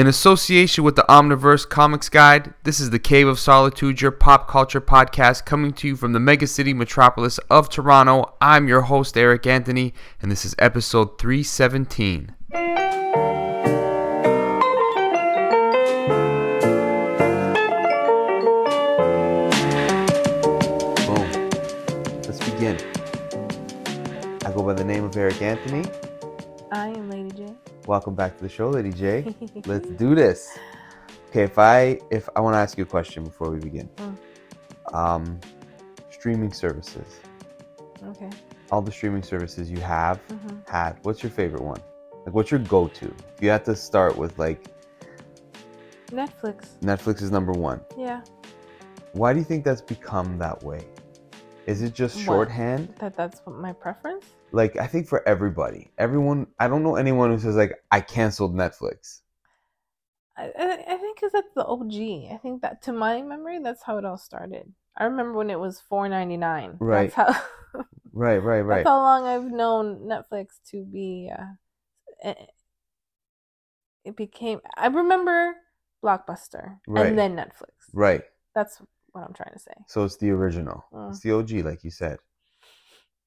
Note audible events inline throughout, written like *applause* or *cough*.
In association with the Omniverse Comics Guide, this is the Cave of Solitude, your pop culture podcast coming to you from the mega city metropolis of Toronto. I'm your host, Eric Anthony, and this is episode 317. Boom. Let's begin. I go by the name of Eric Anthony. I am Lady J. Welcome back to the show, Lady J. *laughs* Let's do this. Okay, if I if I want to ask you a question before we begin. Mm. Um, streaming services. Okay. All the streaming services you have hmm had. What's your favorite one? Like, what's your go-to? If you had to start with like Netflix. Netflix is number one. Yeah. Why do you think that's become that way? Is it just What? shorthand? That that's my preference. Like, I think for everybody, everyone. I don't know anyone who says like I canceled Netflix. I I, think because that's the OG. I think that to my memory, that's how it all started. I remember when it was four ninety nine. Right. That's how. Right, *laughs* right, right. That's how long I've known Netflix to be. Uh, it, it became. I remember Blockbuster Right. and then Netflix. Right. That's what I'm trying to say. So it's the original. Mm. It's the OG, like you said.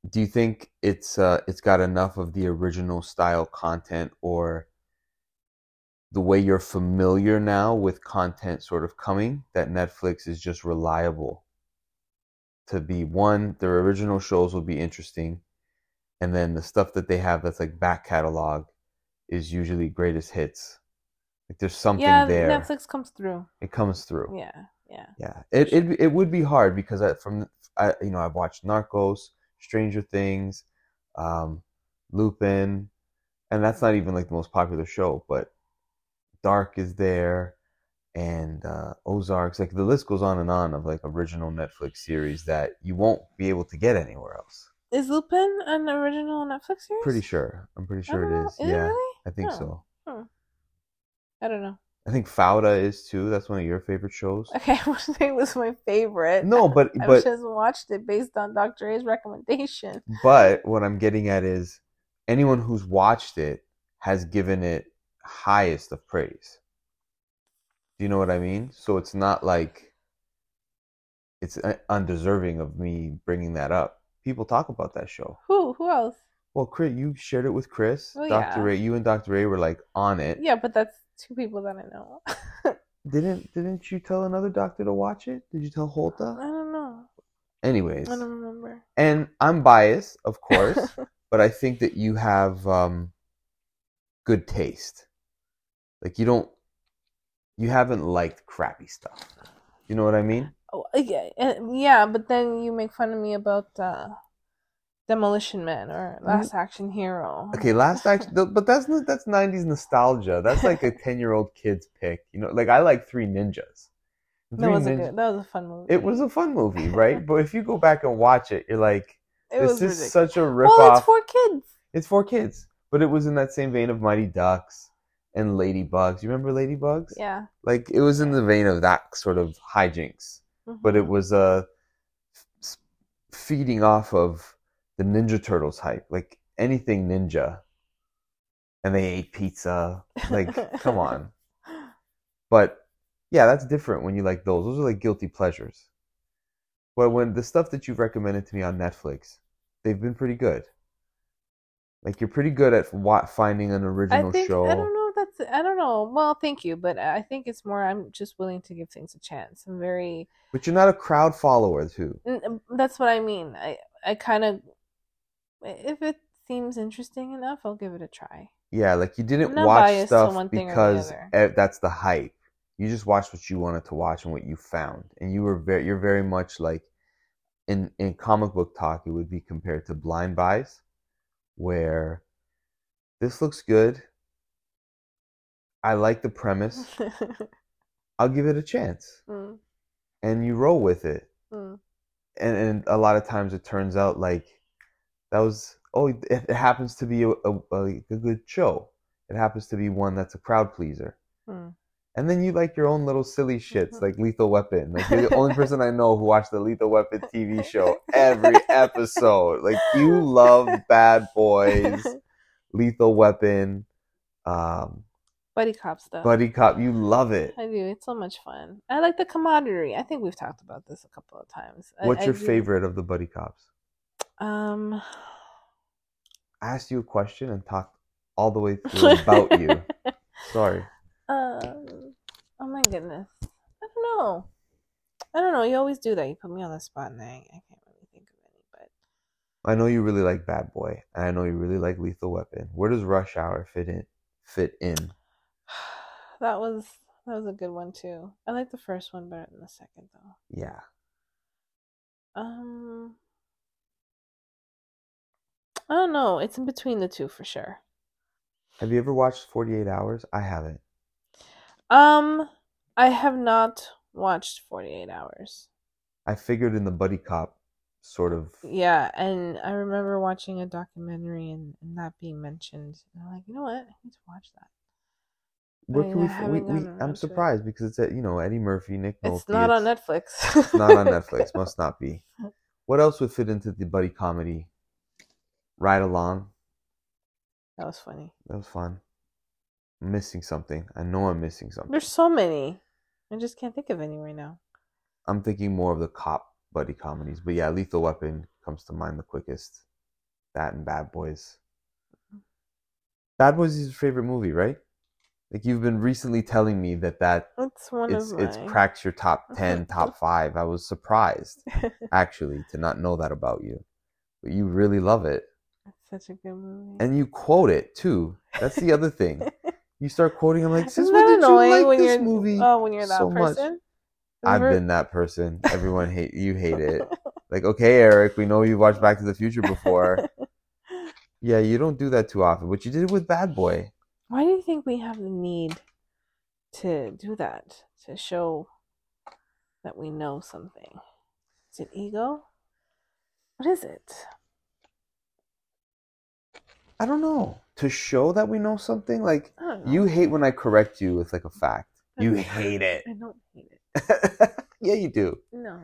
Do you think it's uh it's got enough of the original style content or the way you're familiar now with content sort of coming that Netflix is just reliable to be one, their original shows will be interesting, and then the stuff that they have that's like back catalog is usually greatest hits. Like there's something yeah, there. Netflix comes through. It comes through. Yeah, yeah. Yeah, it it it would be hard because I, from I you know I've watched Narcos, Stranger Things, um, Lupin, and that's not even like the most popular show, but Dark is there, and uh, Ozarks. Like the list goes on and on of like original Netflix series that you won't be able to get anywhere else. Is Lupin an original Netflix series? Pretty sure. I'm pretty sure it know. is. Is it yeah, really? I think Oh. so. I don't know. I think Fauda is too. That's one of your favorite shows. *laughs* Okay, I it was my favorite. No, but *laughs* I but just watched it based on Dr. A's recommendation. But what I'm getting at is anyone who's watched it has given it highest of praise. Do you know what I mean? So it's not like it's uh, undeserving of me bringing that up. People talk about that show. Who? Who else? Well, Chris, you shared it with Chris. Oh, Dr. yeah. Ray, you and Dr. Ray were like on it. Yeah, but that's two people that I know. *laughs* Didn't didn't you tell another doctor to watch it? Did you tell Holta? I don't know. Anyways, I don't remember. and I'm biased, of course. *laughs* but I think that you have um, good taste. Like you don't, you haven't liked crappy stuff. You know what I mean? oh, yeah, yeah, but then you make fun of me about uh, Demolition Man or Last Action Hero. Mm-hmm. Okay, last action, but that's not- that's '90s nostalgia. That's like a ten-year-old kid's pick. You know, like I like Three Ninjas. That Three was a good. That was a fun movie. It was a fun movie, *laughs* right? but if you go back and watch it, you're like, It this was is ridiculous. such a well, rip-off. it's for kids. It's for kids, but it was in that same vein of Mighty Ducks and Ladybugs. You remember Ladybugs? Yeah. like it was in the vein of that sort of hijinks but it was uh feeding off of the ninja turtles hype like anything ninja and they ate pizza like come on *laughs* but yeah that's different when you like those those are like guilty pleasures but when the stuff that you've recommended to me on netflix they've been pretty good like you're pretty good at finding an I original think show I don't know. if That's I don't know. Well, thank you, but I think it's more. I'm just willing to give things a chance. I'm very. but you're not a crowd follower too That's what I mean. I I kind of. If it seems interesting enough, I'll give it a try. Yeah, like you didn't watch stuff because that's the hype. You just watched what you wanted to watch and what you found, and you were very, you're very much like in in comic book talk. It would be compared to blind buys, where this looks good. I like the premise. *laughs* I'll give it a chance, Mm, and you roll with it. mm. And and a lot of times it turns out like that was oh it, it happens to be a, a, a good show. It happens to be one that's a crowd pleaser. Mm. And then you like your own little silly shits *laughs* like Lethal Weapon. Like you're the only *laughs* person I know who watched the Lethal Weapon TV show *laughs* every episode. Like you love Bad Boys, Lethal Weapon, um, Buddy cop stuff. Buddy cop, you love it. I do. It's so much fun. I like the camaraderie. I think we've talked about this a couple of times. What's I your do- favorite of the buddy cops? Um. I asked you a question and talked all the way through *laughs* about you. Sorry. Um. Oh my goodness. I don't know. I don't know. You always do that. You put me on the spot, and I, I can't really think of any. But I know you really like Bad Boy, and I know you really like Lethal Weapon. Where does Rush Hour fit in? Fit in? *sighs* that was that was a good one too. I like the first one better than the second though. Yeah. Um. I don't know. It's in between the two for sure. Have you ever watched Forty Eight Hours? I haven't. Um, I have not watched Forty Eight Hours. I figured in the buddy cop sort of. Yeah, and I remember watching a documentary and, and that being mentioned. And I'm like, you know what? I need to watch that. Where I can we? we, we I'm it. surprised because it's at you know Eddie Murphy, Nick Nolte. It's not on Netflix. It's not on *laughs* Netflix. Must not be. *laughs* What else would fit into the buddy comedy? Ride along. that was funny. That was fun. I'm missing something. I know I'm missing something. There's so many. I just can't think of any right now. I'm thinking more of the cop buddy comedies, but yeah, Lethal Weapon comes to mind the quickest. That and Bad Boys. Bad Boys is your favorite movie, right? Like you've been recently telling me that that It's one it's of it's my. cracks your top *laughs* ten, top five. I was surprised *laughs* actually to not know that about you, but you really love it, it's such a good movie. and you quote it too. That's the other thing. *laughs* You start quoting. I'm like, when that did you like when this you're movie? oh when you're that so much? person? Have I've been that person. *laughs* Everyone hate you. Hate it. *laughs* Like, okay, Eric, we know you watched Back to the Future before. yeah, you don't do that too often, but you did it with Bad Boy. Why do you think we have the need to do that? To show that we know something? Is it ego? What is it? I don't know. To show that we know something, like I don't know. you hate when I correct you with like a fact. You hate *laughs* it. I don't hate it. *laughs* yeah, you do. No.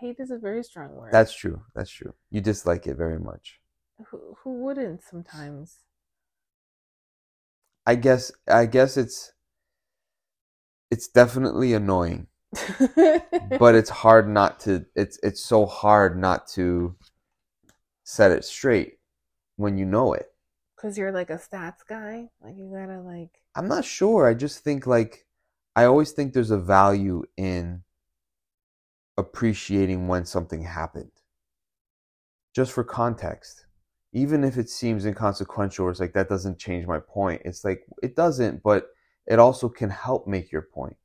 Hate is a very strong word. That's true. That's true. You dislike it very much. who, who wouldn't sometimes. I guess. I guess it's. It's definitely annoying, but it's *laughs* hard not to. It's it's so hard not to set it straight when you know it. Because you're like a stats guy. Like, you gotta, like. I'm not sure. I just think like I always think there's a value in appreciating when something happened. Just for context. Even if it seems inconsequential or it's like that doesn't change my point. It's like it doesn't, but it also can help make your point.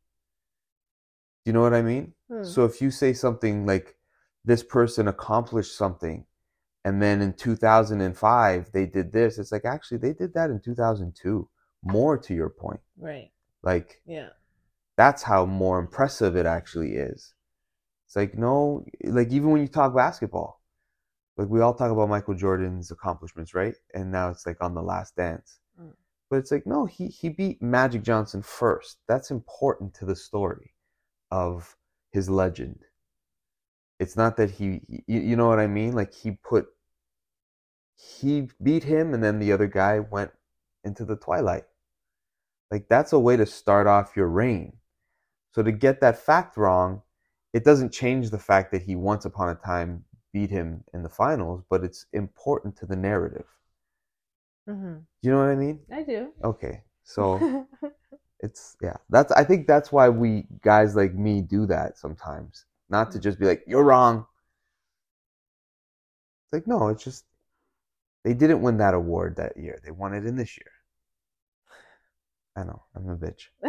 Do you know what I mean? hmm. So if you say something like this person accomplished something and then in 2005 they did this, it's like actually they did that in 2002. More to your point. Right. Like Yeah. that's how more impressive it actually is. It's like no, like even when you talk basketball, like we all talk about Michael Jordan's accomplishments, right? And now it's like on the Last Dance, Mm. but it's like no, he he beat Magic Johnson first. That's important to the story of his legend. It's not that he, you, you know what I mean? Like he put, he beat him, and then the other guy went into the twilight. Like that's a way to start off your reign. So to get that fact wrong, it doesn't change the fact that he once upon a time beat him in the finals, but it's important to the narrative. hmm You know what I mean? I do. Okay. So *laughs* it's yeah. That's I think that's why we guys like me do that sometimes. Not to just be like, you're wrong. It's like, no, it's just they didn't win that award that year. They won it in this year. I know, I'm a bitch. *laughs*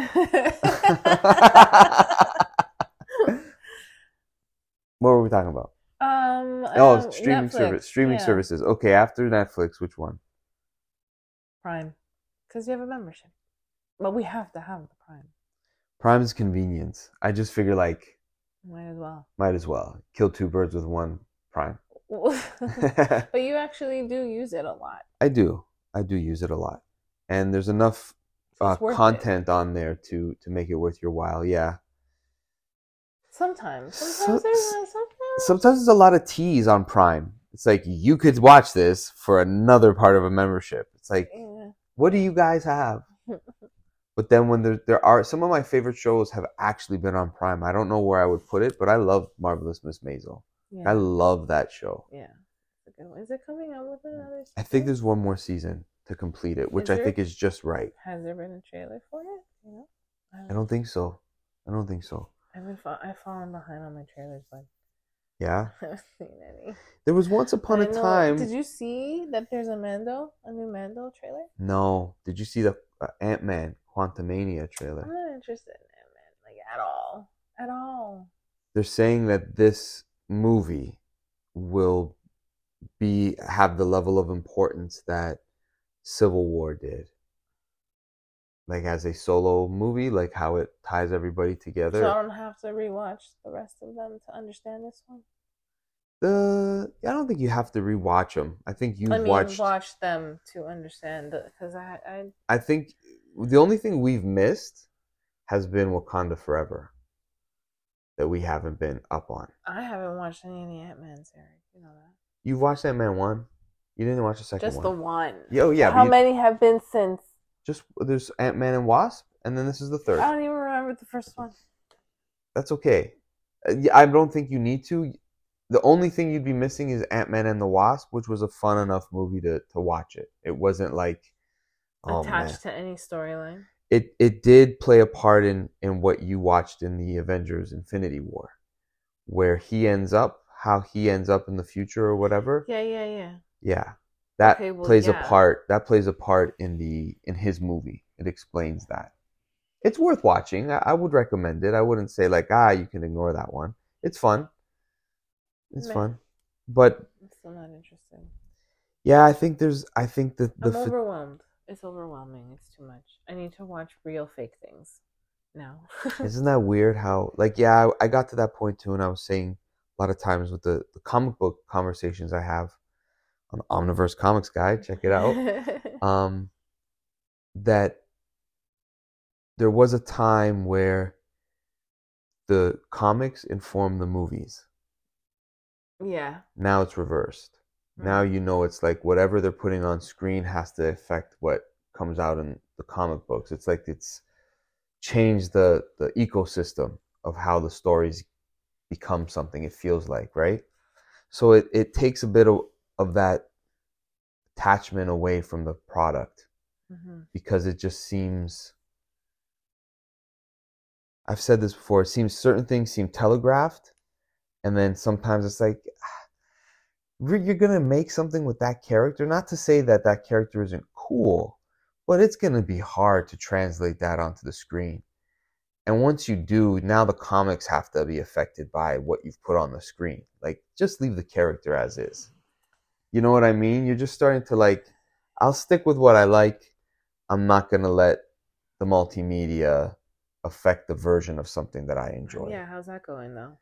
what were we talking about? um. Oh, uh, streaming Netflix. service, streaming Yeah. services. Okay, after Netflix, which one? Prime, because you have a membership. But we have to have the Prime. Prime's convenience. I just figure like Might as well. might as well kill two birds with one Prime. *laughs* *laughs* but you actually do use it a lot. I do. I do use it a lot, and there's enough uh, worth it. content on there to to make it worth your while. Yeah. Sometimes. So- Sometimes there's a, sometimes. Sometimes there's a lot of teas on Prime. It's like you could watch this for another part of a membership. It's like, Yeah. what do you guys have? *laughs* But then when there there are some of my favorite shows have actually been on Prime. I don't know where I would put it, but I love Marvelous Miss Maisel. Yeah. I love that show. yeah. It's a good one. Is it coming out with another? I think there's one more season to complete it, which Is I think is just right. Has there been a trailer for it? You know? I don't think so. I don't think so. I've been fa- I've fallen behind on my trailers, but Yeah. *laughs* I haven't seen any. There was once upon a time. Did you see that there's a Mando, a new Mando trailer? No. Did you see the uh, Ant Man Quantumania trailer? I'm not interested in that, man. Like at all, at all. They're saying that this movie will be have the level of importance that Civil War did. Like as a solo movie, like how it ties everybody together. So I don't have to rewatch the rest of them to understand this one. Uh, the I don't think you have to rewatch them. I think you've I mean, watched. watch them to understand because I, I I think the only thing we've missed has been Wakanda Forever that we haven't been up on. I haven't watched any of the Ant Man series. You know that. You've watched that man one. You didn't watch the second Just one. the one. Yeah, oh yeah. How you- many have been since? Just there's Ant Man and Wasp, and then this is the third. I don't even remember the first one. That's okay. Uh, I don't think you need to. The only thing you'd be missing is Ant Man and the Wasp, which was a fun enough movie to to watch it. It wasn't like oh man. attached to any storyline. It it did play a part in in what you watched in the Avengers Infinity War where he ends up how he ends up in the future or whatever. Yeah, yeah, yeah. yeah. That Okay, well, plays yeah. a part that plays a part in the in his movie. It explains that. It's worth watching. I, I would recommend it. I wouldn't say like ah you can ignore that one. It's fun. It's fun. But I'm still not interested. yeah I think there's I think that the I'm overwhelmed. It's overwhelming. It's too much. I need to watch real fake things now. *laughs* Isn't that weird how like yeah, I, I got to that point too and I was saying a lot of times with the, the comic book conversations I have on Omniverse Comics Guide, check it out. *laughs* um that there was a time where the comics informed the movies. yeah. Now it's reversed. Now you know it's like whatever they're putting on screen has to affect what comes out in the comic books. It's like it's changed the the ecosystem of how the stories become something it feels like, right? So it, it takes a bit of, of that attachment away from the product hmm because it just seems I've said this before, it seems certain things seem telegraphed and then sometimes it's like ah, you're going to make something with that character not to say that that character isn't cool, but it's going to be hard to translate that onto the screen. And once you do, now the comics have to be affected by what you've put on the screen. Like just leave the character as is. You know what I mean? You're just starting to like I'll stick with what I like. I'm not going to let the multimedia affect the version of something that I enjoy. Yeah. How's that going though?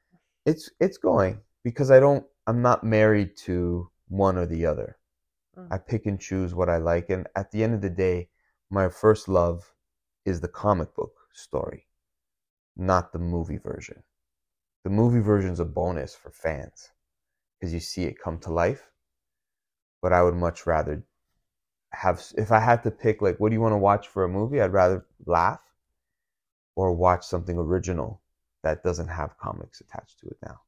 It's it's going because I don't I'm not married to one or the other. Mm. I pick and choose what I like and at the end of the day, my first love is the comic book story, not the movie version. The movie version's a bonus for fans because you see it come to life. But I would much rather have if I had to pick like what do you want to watch for a movie, I'd rather laugh or watch something original that doesn't have comics attached to it now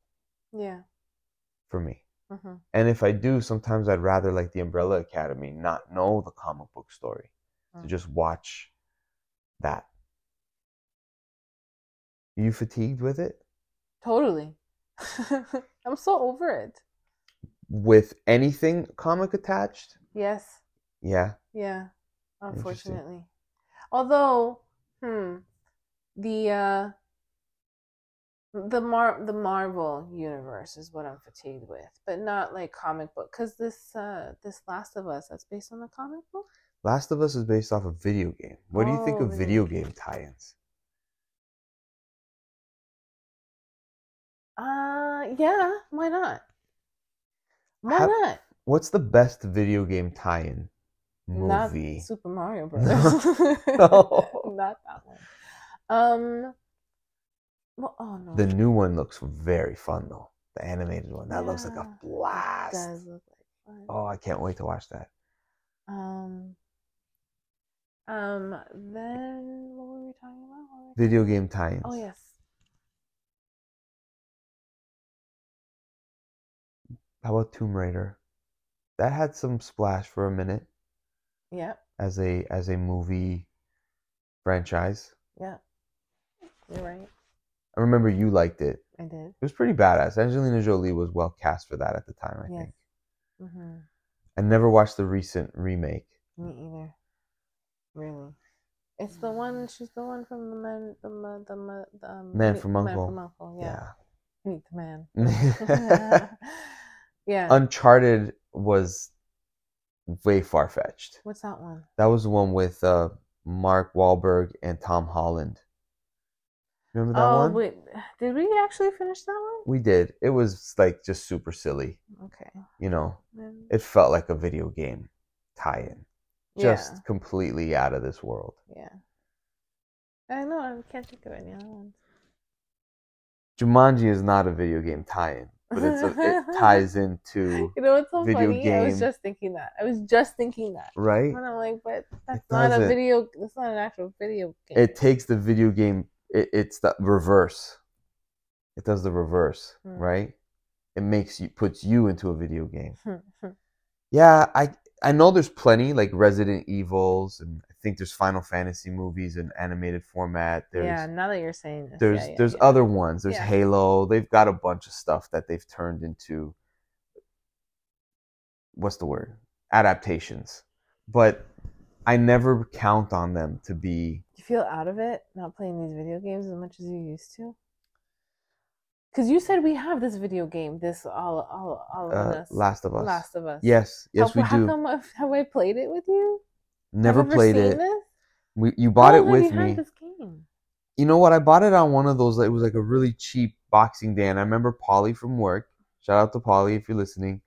Yeah. For me. hmm And if I do, sometimes I'd rather like the Umbrella Academy not know the comic book story to Mm. just watch that. you fatigued with it? Totally. *laughs* I'm so over it. With anything comic attached? Yes. Yeah. Yeah. Unfortunately. Although, hmm, the uh the Mar the Marvel universe is what I'm fatigued with, but not like comic book cuz this uh this Last of Us that's based on the comic book? Last of Us is based off a video game. What do you think Oh, of video video game tie-ins? Uh yeah, why not? Why Have- not? What's the best video game tie-in Not movie? Super Mario *laughs* Brothers. *laughs* No. Not that one. Um well, oh no. The new one looks very fun though. The animated one. That looks like Yeah, a it blast. does look like fun. Oh, I can't wait to watch that. Um, Um. Then what were we talking about? We- Video game tie-ins. Oh yes. How about Tomb Raider? That had some splash for a minute Yeah. as a as a movie franchise. Yeah. You're right. I remember you liked it. I did. It was pretty badass. Angelina Jolie was well cast for that at the time, I Yes. think. Mm-hmm. I never watched the recent remake. Me either. Really. It's the one. She's the one from the man. The the, the um, Man from Man Uncle. from Uncle. Yeah. Meet the man. Yeah. *laughs* *laughs* yeah. Uncharted was way far fetched. What's that one? That was the one with uh, Mark Wahlberg and Tom Holland. Remember that oh one? wait, did we actually finish that one? We did. It was like just super silly. Okay. You know, Then- it felt like a video game tie-in. Just yeah. completely out of this world. Yeah. I know. I can't think of any other ones. Jumanji is not a video game tie-in, but it's a, it *laughs* ties into You know what's so funny? I was just thinking that. I was just thinking that. right. And I'm like, but that's not a video. That's not an actual video game. It takes the video game. It, it's the reverse. It does the reverse, Hmm. right? It makes you puts you into a video game. Yeah, I I know there's plenty like Resident Evils, and I think there's Final Fantasy movies in animated format. There's yeah. Now that you're saying this, there's yeah, yeah, there's yeah. other ones. There's. Halo. They've got a bunch of stuff that they've turned into what's the word? Adaptations. But I never count on them to be you feel out of it not playing these video games as much as you used to? Because you said we have this video game, this all all all of uh, us, Last of Us. Last of Us. Yes, yes how, we how do. *laughs* Come, I've- I played it with you? Never Have played it. This? We, you bought How it have with you me. This game. You know what? I bought it on one of those. It was like a really cheap Boxing Day, and I remember Polly from work. Shout out to Polly if you're listening,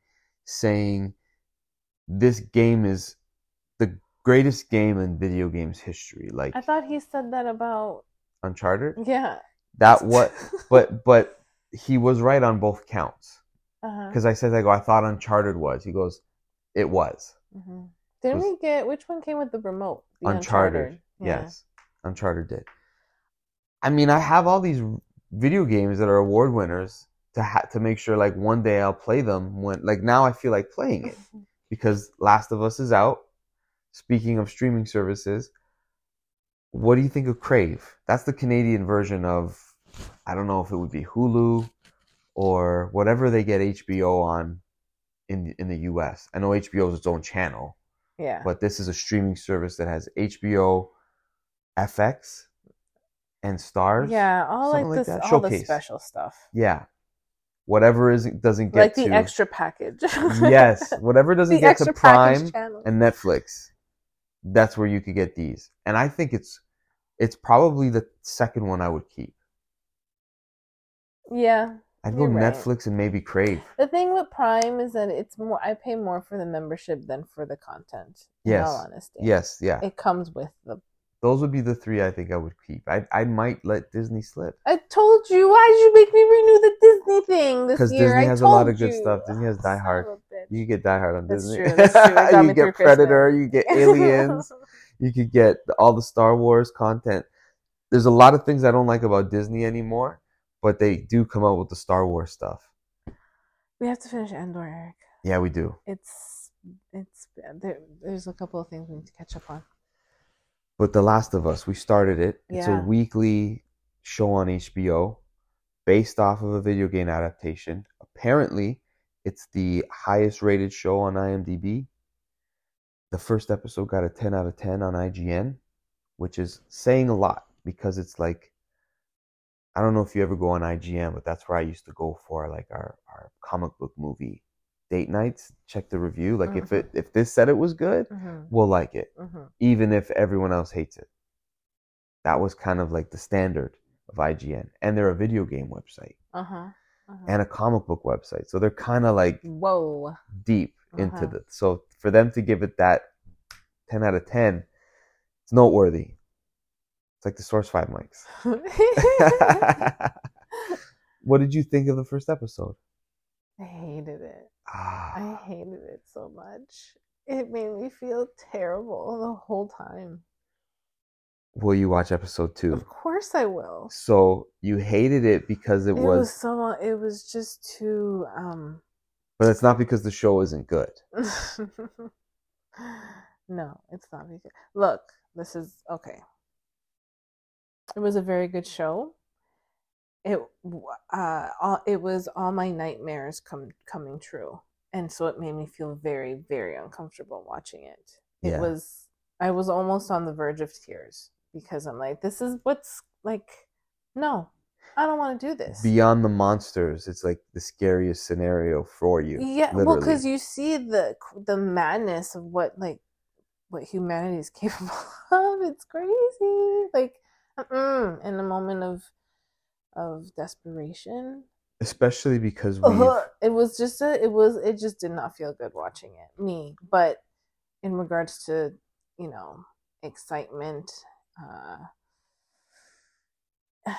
saying this game is greatest game in video games history. Like I thought he said that about Uncharted. yeah. That *laughs* what? But but he was right on both counts uh-huh. because I said I go. I thought Uncharted was. He goes, it was hmm Didn't was- we get which one came with the remote? The Uncharted. Yeah. Yes, Uncharted did. I mean, I have all these video games that are award winners to ha- to make sure like one day I'll play them when like now I feel like playing it *laughs* because Last of Us is out. Speaking of streaming services, what do you think of Crave? That's the Canadian version of I don't know if it would be Hulu or whatever they get HBO on in in the US. I know HBO is its own channel, yeah. but this is a streaming service that has HBO, FX, and Starz. yeah, all like this, all the special stuff, Yeah. Whatever is doesn't get like the to extra package. *laughs* yes, whatever doesn't get to Prime and Netflix, that's where you could get these. And I think it's it's probably the second one I would keep. yeah, I'd go right. Netflix and maybe Crave. the thing with Prime is that it's more. I pay more for the membership than for the content. Yes. all honesty, Yes, yeah. it comes with the. Those would be the three I think I would keep. I I might let Disney slip. I told you. Why did you make me renew the Disney thing this year? Because Disney has a lot of good you. stuff. Disney has Die Hard. Of a bitch. You get Die Hard on That's Disney. true, that's true. *laughs* You get Predator, Christmas. you get *laughs* Aliens, you could get all the Star Wars content. There's a lot of things I don't like about Disney anymore, but they do come out with the Star Wars stuff. we have to finish Endor, Eric. Yeah, we do. It's it's there. There's a couple of things we need to catch up on. But The Last of Us, we started it. It's a weekly show on HBO based off of a video game adaptation. Apparently, it's the highest rated show on IMDb. The first episode got a 10 out of 10 on IGN, which is saying a lot because it's like I don't know if you ever go on IGN, but that's where I used to go for like our, our comic book movie date nights. Check the review. Like if it if this said it was good, Mm-hmm. we'll like it Mm-hmm. even if everyone else hates it. That was kind of like the standard of IGN. And they're a video game website Uh huh. Uh-huh. and a comic book website. So they're kind of like Whoa. deep into Uh-huh. the. So for them to give it that 10 out of 10, it's noteworthy. It's like the Source 5 mics. *laughs* *laughs* what did you think of the first episode? I hated it. Ah, I hated it so much. It made me feel terrible the whole time. Will you watch episode two? Of course I will. So you hated it because it, It was, was so. It was just too. um but it's not because the show isn't good. *laughs* no, it's not because. Look, this is okay. It was a very good show. It uh, all, it was all my nightmares come coming true, and so it made me feel very very uncomfortable watching it. It Yeah. was I was almost on the verge of tears because I'm like, this is what's like. No, I don't want to do this. Beyond the monsters, it's like the scariest scenario for you. Yeah, well, because you see the the madness of what like what humanity is *laughs* capable of. It's crazy. Like, in a moment of of desperation, especially because *laughs* we it was just a. It was. It just did not feel good watching it. Me, but in regards to you know excitement, uh *sighs*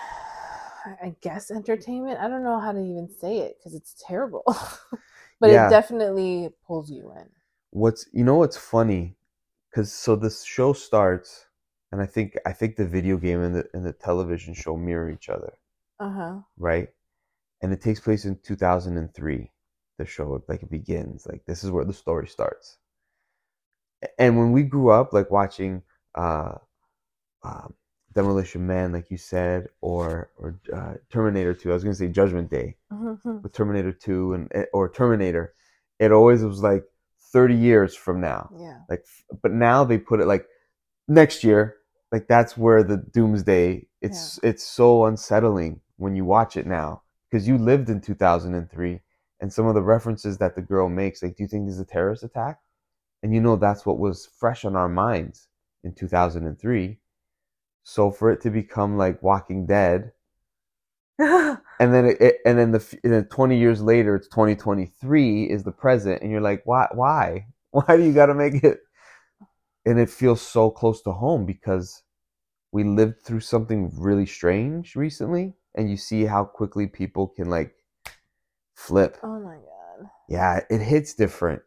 I guess entertainment. I don't know how to even say it because it's terrible, *laughs* but Yeah. it definitely pulls you in. what's you know what's funny because so this show starts and i think i think the video game and the and the television show mirror each other Uh huh. right and it takes place in 2003 the show like it begins like this is where the story starts and when we grew up like watching uh um, demolition man like you said or or uh, terminator 2 i was going to say judgment day *laughs* with terminator 2 and eh, or terminator it always was like 30 years from now. Yeah. like but now they put it like next year like that's where the doomsday it's it's so unsettling when you watch it now because you lived in 2003 and some of the references that the girl makes like do you think this is a terrorist attack? And you know that's what was fresh on our minds in 2003 so for it to become like walking dead *laughs* and then it, it and then the and then 20 years later it's 2023 is the present and you're like why why *laughs* why do you got to make it and it feels so close to home because we lived through something really strange recently and you see how quickly people can like flip oh my god. yeah it hits different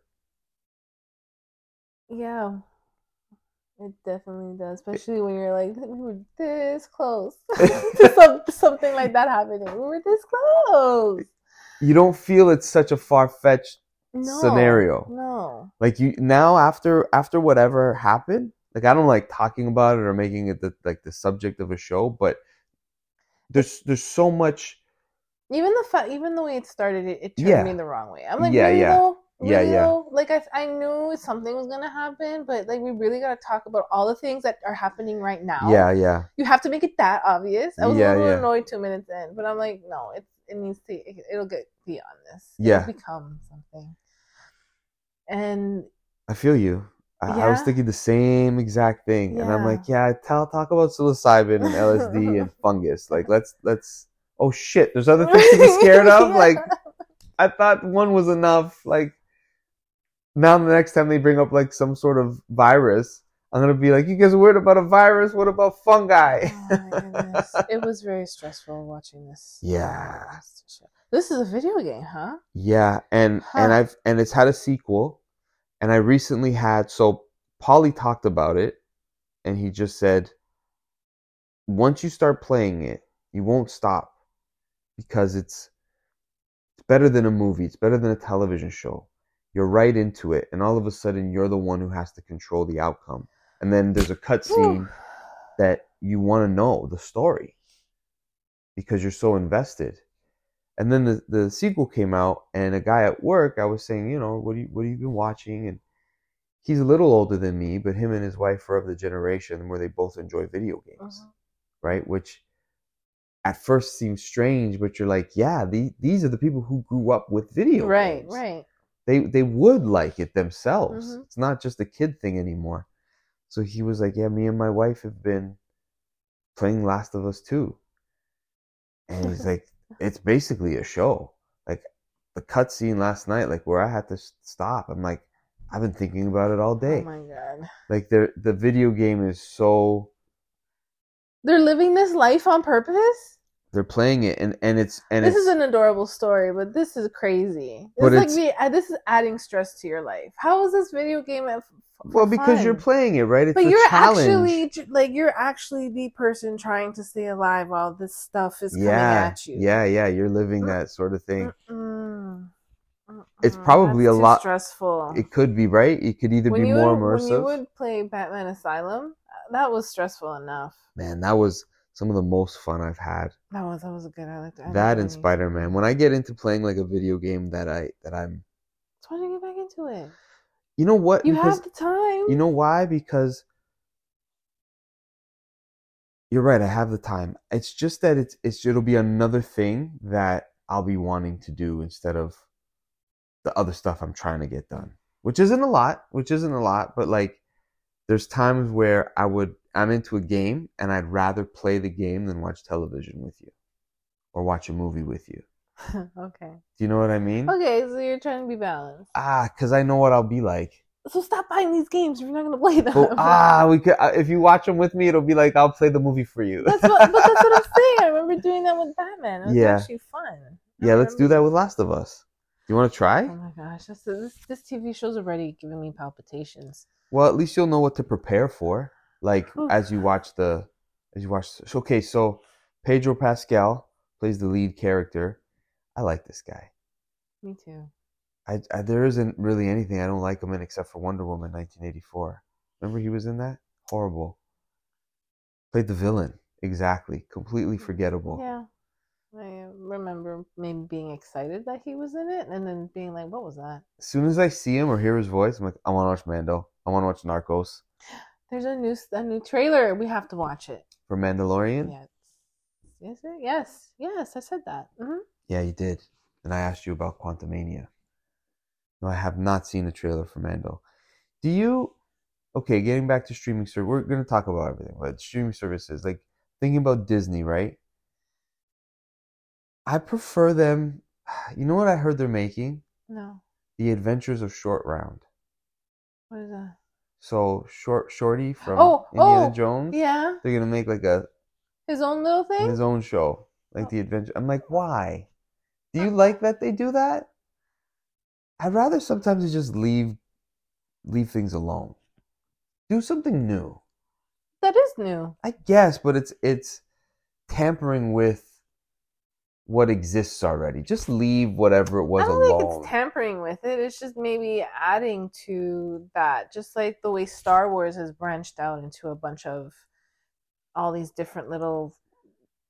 Yeah. It definitely does, especially when you're like, we were this close to, *laughs* *laughs* some, something like that happening. We were this close. you don't feel it's such a far-fetched No. Scenario. No. like you now after after whatever happened like i don't like talking about it or making it the, like the subject of a show but there's there's so much Even the fa- even the way it started, it, it turned Yeah. me the wrong way. I'm like, Yeah, yeah. though? Yeah, Really yeah. Like I, I knew something was gonna happen, but like we really gotta talk about all the things that are happening right now. yeah yeah you have to make it that obvious. I was Yeah, a little yeah. annoyed two minutes in, but I'm like, no, it it needs to. It, it'll get beyond this. Yeah. it'll become something. And i feel you I, I was thinking the same exact thing and i'm like yeah tell talk about psilocybin and lsd *laughs* and fungus like let's let's oh shit there's other things to be *laughs* scared of Yeah. like i thought one was enough like now the next time they bring up like some sort of virus i'm gonna be like you guys are worried about a virus what about fungi oh my goodness, *laughs* it was very stressful watching this. Yeah. this is a video game, huh? Yeah, and and I've and it's had a sequel, and I recently had so Polly talked about it, and he just said, once you start playing it, you won't stop, because it's it's better than a movie, it's better than a television show. You're right into it, and all of a sudden you're the one who has to control the outcome, and then there's a cutscene that you want to know the story because you're so invested. And then the, the sequel came out, and a guy at work, I was saying, you know, what do you what have you been watching? And he's a little older than me, but him and his wife are of the generation where they both enjoy video games, Mhm. right? Which at first seems strange, but you're like, yeah, the, these are the people who grew up with video Right, games right. They they would like it themselves. Mhm. It's not just a kid thing anymore. So he was like, "Yeah, me and my wife have been playing Last of Us 2." And he's like, *laughs* "It's basically a show. Like the cutscene last night, like where I had to stop. I'm like, I've been thinking about it all day. Oh my god, like the the video game is so they're living this life on purpose. They're playing it, and and it's and this it's is an adorable story, but this is crazy. It's But like me. uh, This is adding stress to your life. How is this video game? At, well because you're playing it right. It's But you're challenge. actually like you're actually the person trying to stay alive while this stuff is coming yeah, at you. yeah, yeah. You're living that sort of thing. Mm-mm. It's probably That's a lot- stressful. It could be right. It could either when be more would, immersive. When you would play Batman Asylum, uh, that was stressful enough. Man, that was some of the most fun I've had. That was that was a good. I liked I that and. Spider Man. When I get into playing like a video game that I that I'm, So why you get back into it? you know what? You Because have the time. you know why? Because you're right. I have the time. It's just that it's it's it'll be another thing that I'll be wanting to do instead of the other stuff I'm trying to get done, which isn't a lot. Which isn't a lot, but like there's times where I would I'm into a game and I'd rather play the game than watch television with you or watch a movie with you. *laughs* okay. Do you know what I mean? Okay, so you're trying to be balanced. Ah, because I know what I'll be like. So stop buying these games if you're not gonna play them. But, ah, we could. Uh, if you watch them with me, it'll be like I'll play the movie for you. that's what, but that's what I'm *laughs* saying. I remember doing that with Batman. It was Yeah. actually fun. I yeah, let's do that with Last of Us. You want to try? Oh my gosh, this, this this TV show's already giving me palpitations. Well, at least you'll know what to prepare for. Like as you watch the, as you watch. Okay, so Pedro Pascal plays the lead character. I like this guy. Me too. I, I there isn't really anything I don't like him in except for Wonder Woman 1984. Remember he was in that? Horrible. Played the villain. Exactly. Completely forgettable. Yeah. I uh, remember maybe being excited that he was in it and then being like, what was that? As soon as I see him or hear his voice, I'm like, I want to watch Mando. I want to watch Narcos *gasps* *laughs* There's a new a new trailer. We have to watch it. for Mandalorian. Yes. Is it? Yes. Yes, I said that. hmm Yeah, you did. And I asked you about Quantumania. No, I have not seen the trailer for Mando. Do you? Okay, getting back to streaming service, we're going to talk about everything, but streaming services, like thinking about Disney, right? I prefer them. *sighs* You know what I heard they're making? No. The Adventures of Short Round. What is that? So Short Shorty from Oh, Indiana oh, Jones. Yeah. They're gonna make like a His own little thing? his own show, like oh. the adventure. I'm like, why? Do you uh. like that they do that? I'd rather sometimes just leave leave things alone. Do something new. That is new. I guess, but it's it's tampering with what exists already. Just leave whatever it was I don't think alone. it's tampering with it. It's just maybe adding to that. Just like the way Star Wars has branched out into a bunch of all these different little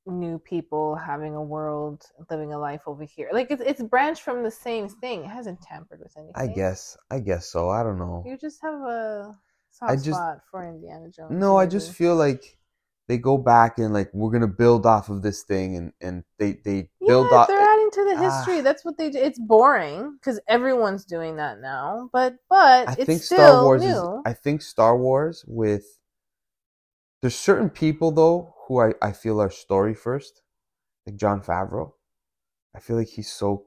new people having a world, living a life over here. Like it's it's branched from the same thing. It hasn't tampered with anything. I guess. I guess so. I don't know. You just have a soft I just- spot for Indiana Jones. No, I just feel like they go back and like we're gonna build off of this thing and and they they build yeah, off. they're adding to the Ah. history. That's what they do. It's boring because everyone's doing that now. But but I it's think Star Wars is. I think Star Wars with. There's certain people though who I I feel are story first, like Jon Favreau. I feel like he's so.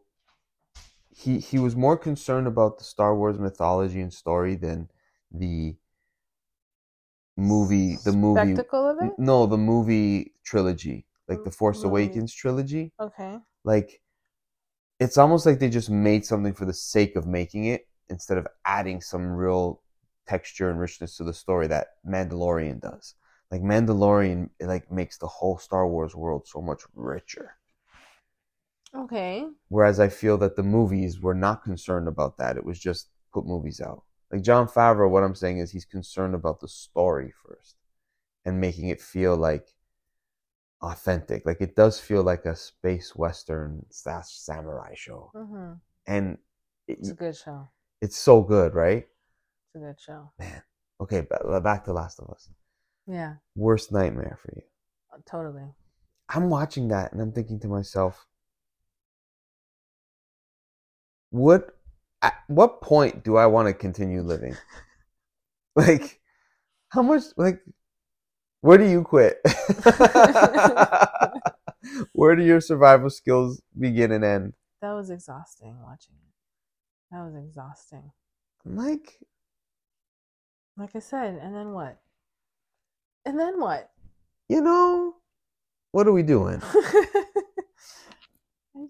He he was more concerned about the Star Wars mythology and story than the. Movie, the movie, spectacle of it. no, the movie trilogy, like the mm, Force Movie. Awakens trilogy. Okay. like it's almost like they just made something for the sake of making it instead of adding some real texture and richness to the story that Mandalorian does. Like Mandalorian it like makes the whole Star Wars world so much richer. Okay. Whereas I feel that the movies were not concerned about that. It was just put movies out. Like Jon Favreau, what I'm saying is he's concerned about the story first and making it feel like authentic. Like it does feel like a space western slash samurai show. hmm And it, It's a good show. it's so good, right? It's a good show. Man. Okay, back to Last of Us. Yeah. Worst nightmare for you. uh, Totally. I'm watching that and I'm thinking to myself, what at what point do I want to continue living? *laughs* like how much like where do you quit? *laughs* where do your survival skills begin and end? That was exhausting watching it. That was exhausting. Like Like I said, and then what? And then what? you know, What are we doing? *laughs*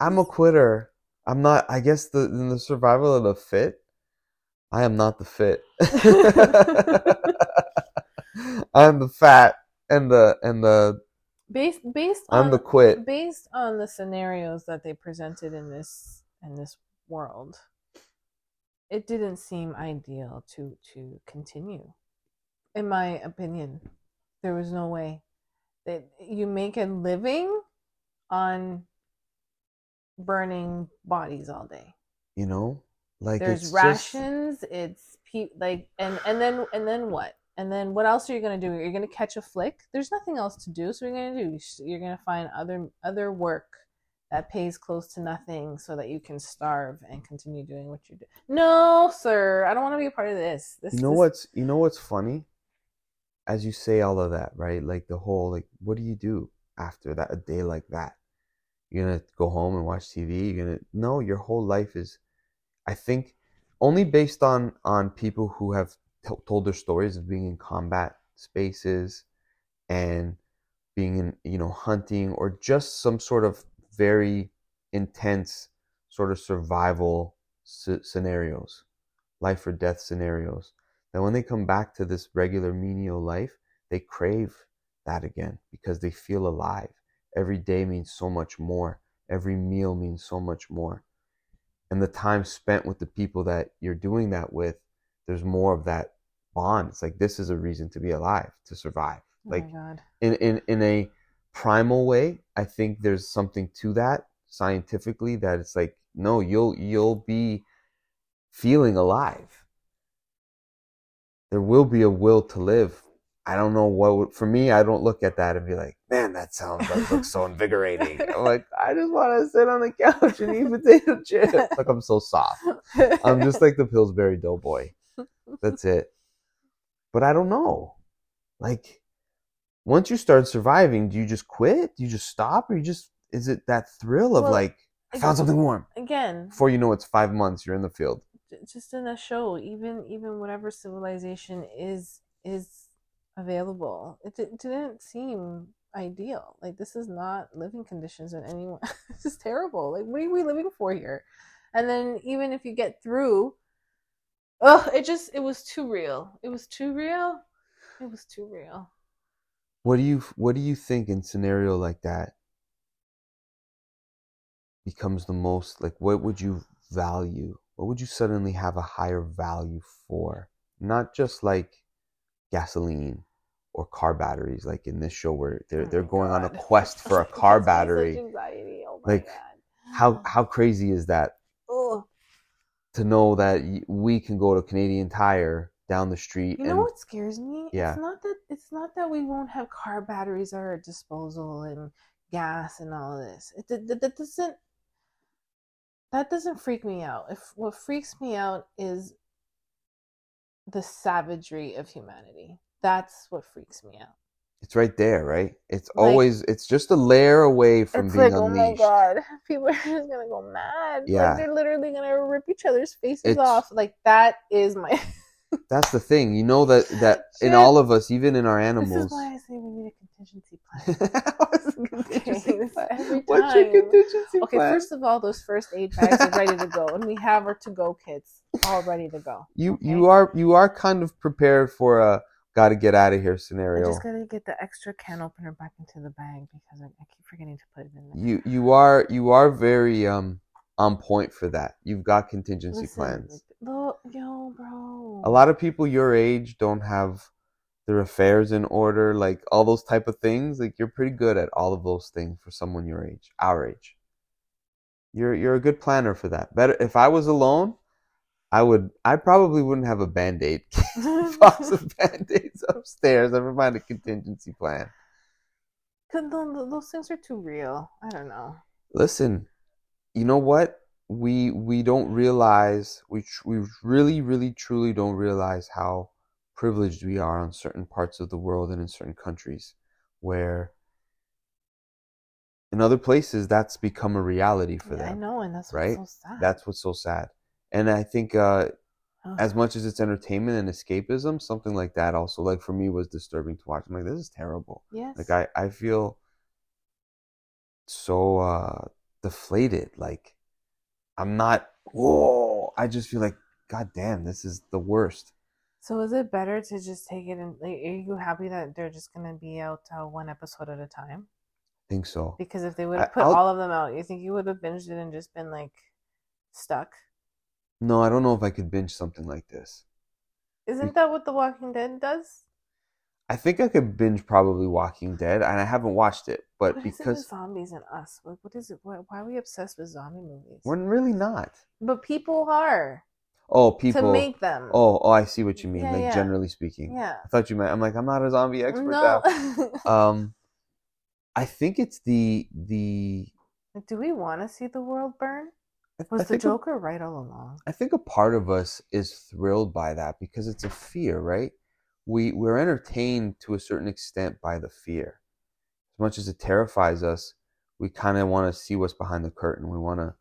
I'm a quitter. I'm not. I guess the in the survival of the fit, I am not the fit. *laughs* I'm the fat and the and the based based I'm on the quit. based on the scenarios that they presented in this in this world it didn't seem ideal to to continue in my opinion there was no way that you make a living on burning bodies all day. You know, like there's it's just- rations it's pe- like and and then and then what? And then what else are you going to do? You're going to catch a flick? There's nothing else to do. So you're going to do? You're going to find other other work that pays close to nothing so that you can starve and continue doing what you do. No sir. I don't want to be a part of this. This you know this- what's you know what's funny? As you say all of that right? Like the whole like what do you do after that a day like that you're gonna go home and watch tv you're gonna no your whole life is i think only based on on people who have t- told their stories of being in combat spaces and being in you know hunting or just some sort of very intense sort of survival s- scenarios life or death scenarios that when they come back to this regular menial life they crave that again because they feel alive every day means so much more. Every meal means so much more. And the time spent with the people that you're doing that with there's more of that bond. It's like this is a reason to be alive to survive. Oh like god. in, in in a primal way i think there's something to that scientifically that it's like no you'll you'll be feeling alive. There will be a will to live. I don't know what for me i don't look at that and be like man that sounds like looks so invigorating. I'm *laughs* like i just want to sit on the couch and eat potato *laughs* chips. Like i'm so soft. I'm just like the pillsbury doughboy. That's it. But i don't know. Like once you start surviving do you just quit? Do you just stop? Or you just is it that thrill of Well, like i found something warm. again before you know it's five months you're in the field. Just in a show even even whatever civilization is is available. It, di- didn't seem ideal. Like this is not living conditions in anyone *laughs* this is terrible. Like what are we living for here? And then even if you get through oh it just it was too real. It was too real. It was too real. What do you what do you think in scenario like that becomes the most like what would you value? What would you suddenly have a higher value for? Not just like gasoline or car batteries like in this show where they're Oh they're going on a quest for a *laughs* car gives me such battery. Oh Like, God. how how crazy is that Ugh. to know that we can go to Canadian Tire down the street You and know what scares me? Yeah. It's not that it's not that we won't have car batteries at our disposal and gas and all of this. It that, that, that doesn't that doesn't freak me out. If what freaks me out is the savagery of humanity. That's what freaks me out. it's right there, right? It's Like- always it's just a layer away from it's being like, oh my god, *laughs* people are just gonna go mad. Yeah. Like they're literally gonna rip each other's faces It's- off. Like that is my *laughs* That's the thing. You know that that in all of us, even in our This animals. is why I say we need a contingency plan. *laughs* What's the contingency Okay, plan? What's your contingency Okay, plan? first of all, those first aid bags are ready to go, and we have our to-go kits all ready to go. you okay. you are you are kind of prepared for a got to get out of here scenario. I just gotta get the extra can opener back into the bag because I, I keep forgetting to put it in there. You you are you are very um on point for that. You've got contingency Listen, plans. Look, yo, bro. A lot of people your age don't have their affairs in order, like all those type of things. Like you're pretty good at all of those things for someone your age, our age. You're you're a good planner for that. Better if I was alone, I would I probably wouldn't have a band-aid box of band-aids upstairs. Never mind a contingency plan. 'Cause tho- tho- those things are too real. I don't know. Listen, you know what? We we don't realize we tr- we really really truly don't realize how privileged we are on certain parts of the world and in certain countries where in other places that's become a reality for Yeah, I know, and that's right? what's so sad. That's what's so sad. And I think uh Ugh. as much as it's entertainment and escapism, something like that also like for me was disturbing to watch. I'm like this is terrible. yes. Like I I feel so uh deflated. Like I'm not. Whoa! I just feel like, God damn, this is the worst. So is it better to just take it and like, are you happy that they're just gonna be out uh, one episode at a time? I think so. Because if they would have put I'll- all of them out, you think you would have binged it and just been like stuck? No, I don't know if I could binge something like this. Isn't that what The Walking Dead does? I think I could binge probably Walking Dead, and I haven't watched it, but What is it because zombies and us? Like, what is it? Why, why are we obsessed with zombie movies? we're really not. but people are Oh, people. to make them. Oh, oh, I see what you mean. Yeah, like yeah. generally speaking. yeah. I thought you meant. I'm like, I'm not a zombie expert. No. *laughs* Um, I think it's the the. Do we want to see the world burn? I, I Was the think a- Joker right all along? I think a part of us is thrilled by that because it's a fear, right? We we're entertained to a certain extent by the fear. As much as it terrifies us, we kind of want to see what's behind the curtain. We want to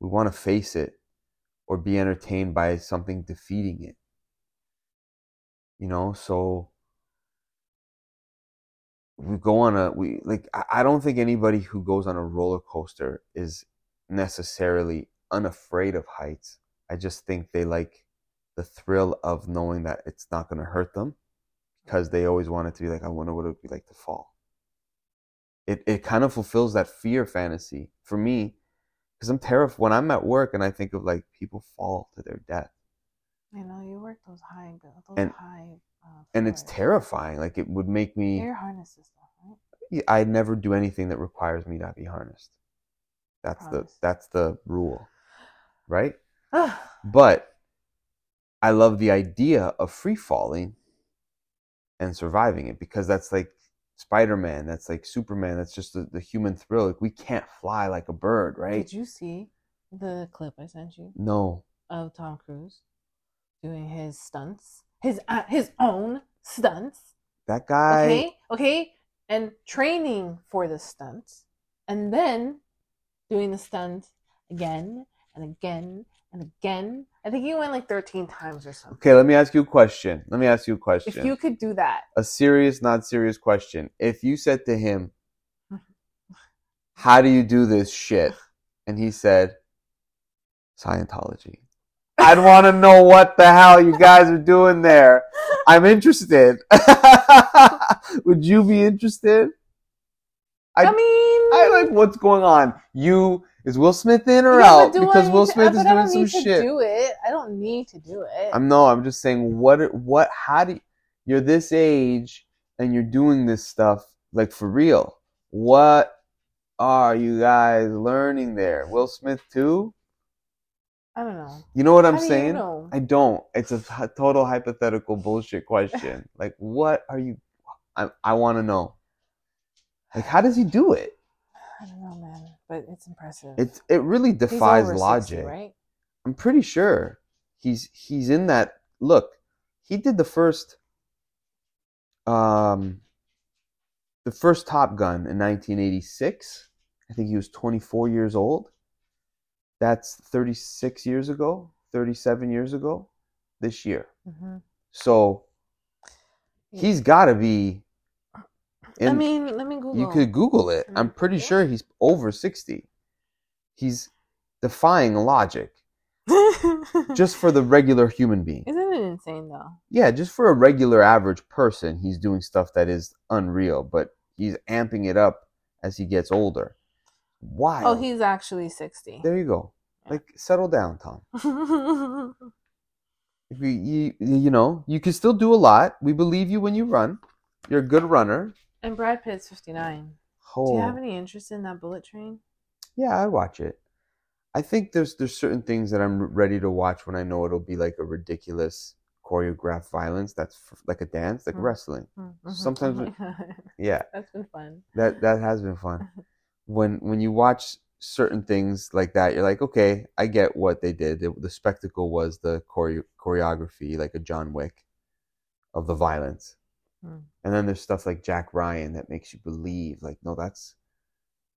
we want to face it or be entertained by something defeating it. You know, so we go on a we like I don't think anybody who goes on a roller coaster is necessarily unafraid of heights. I just think they like the thrill of knowing that it's not going to hurt them because they always wanted to be like, I wonder what it would be like to fall. It, it kind of fulfills that fear fantasy for me because I'm terrified when I'm at work and I think of like people fall to their death I know you work those high, those And- high. Uh, and it's terrifying. Like it would make me, Air harnesses stuff, right? I never do anything that requires me not be harnessed. That's the that's the rule, right? *sighs* But I love the idea of free falling and surviving it because that's like Spider Man, that's like Superman, that's just the, the human thrill. Like we can't fly like a bird, right? Did you see the clip I sent you No. of Tom Cruise doing his stunts, his uh, his own stunts? That guy okay, okay, and training for the stunts, and then doing the stunt again and again and again. I think he went like thirteen times or something. Okay, let me ask you a question. Let me ask you a question. If you could do that, a serious, not serious question. If you said to him, How do you do this shit? And he said, Scientology. I'd want to know what the hell you guys are doing there. I'm interested. *laughs* Would you be interested? I- I, mean, I like what's going on. You is Will Smith in or out because Will Smith is doing some shit. Do it. I don't need to do it. I'm no, I'm just saying what what how do you, you're this age and you're doing this stuff like for real. What are you guys learning there? Will Smith too? I don't know. You know what I'm do you saying? know? I don't. It's a total hypothetical bullshit question. like what are you I I want to know. Like how does he do it? I don't know, man. But it's impressive. It's it really defies over 60, logic. right? I'm pretty sure he's he's in that look. He did the first um the first Top Gun in 1986. I think he was 24 years old. That's 36 years ago, 37 years ago this year. hmm So he's got to be I in mean, let me Google. you could Google it. Hmm. I'm pretty Yeah. sure he's over 60. He's defying logic *laughs* just for the regular human being. Isn't it insane though? Yeah, just for a regular average person, he's doing stuff that is unreal, but he's amping it up as he gets older. Why? Oh, he's actually sixty. there you go. Yeah. Like settle down, Tom. *laughs* If you, you you know, you can still do a lot. We believe you when you run. You're a good runner. And Brad Pitt's fifty nine. Do you have any interest in that bullet train? yeah, I'd watch it. I think there's there's certain things that I'm ready to watch when I know it'll be like a ridiculous choreographed violence that's f- like a dance, like Mhm. wrestling. Sometimes it- my *laughs* God. Yeah, that's been fun. that that has been fun. *laughs* When when you watch certain things like that, you're like, okay, I get what they did. The, the spectacle was the chore- choreography, like a John Wick, of the violence. Hmm. And then there's stuff like Jack Ryan that makes you believe, like, no, that's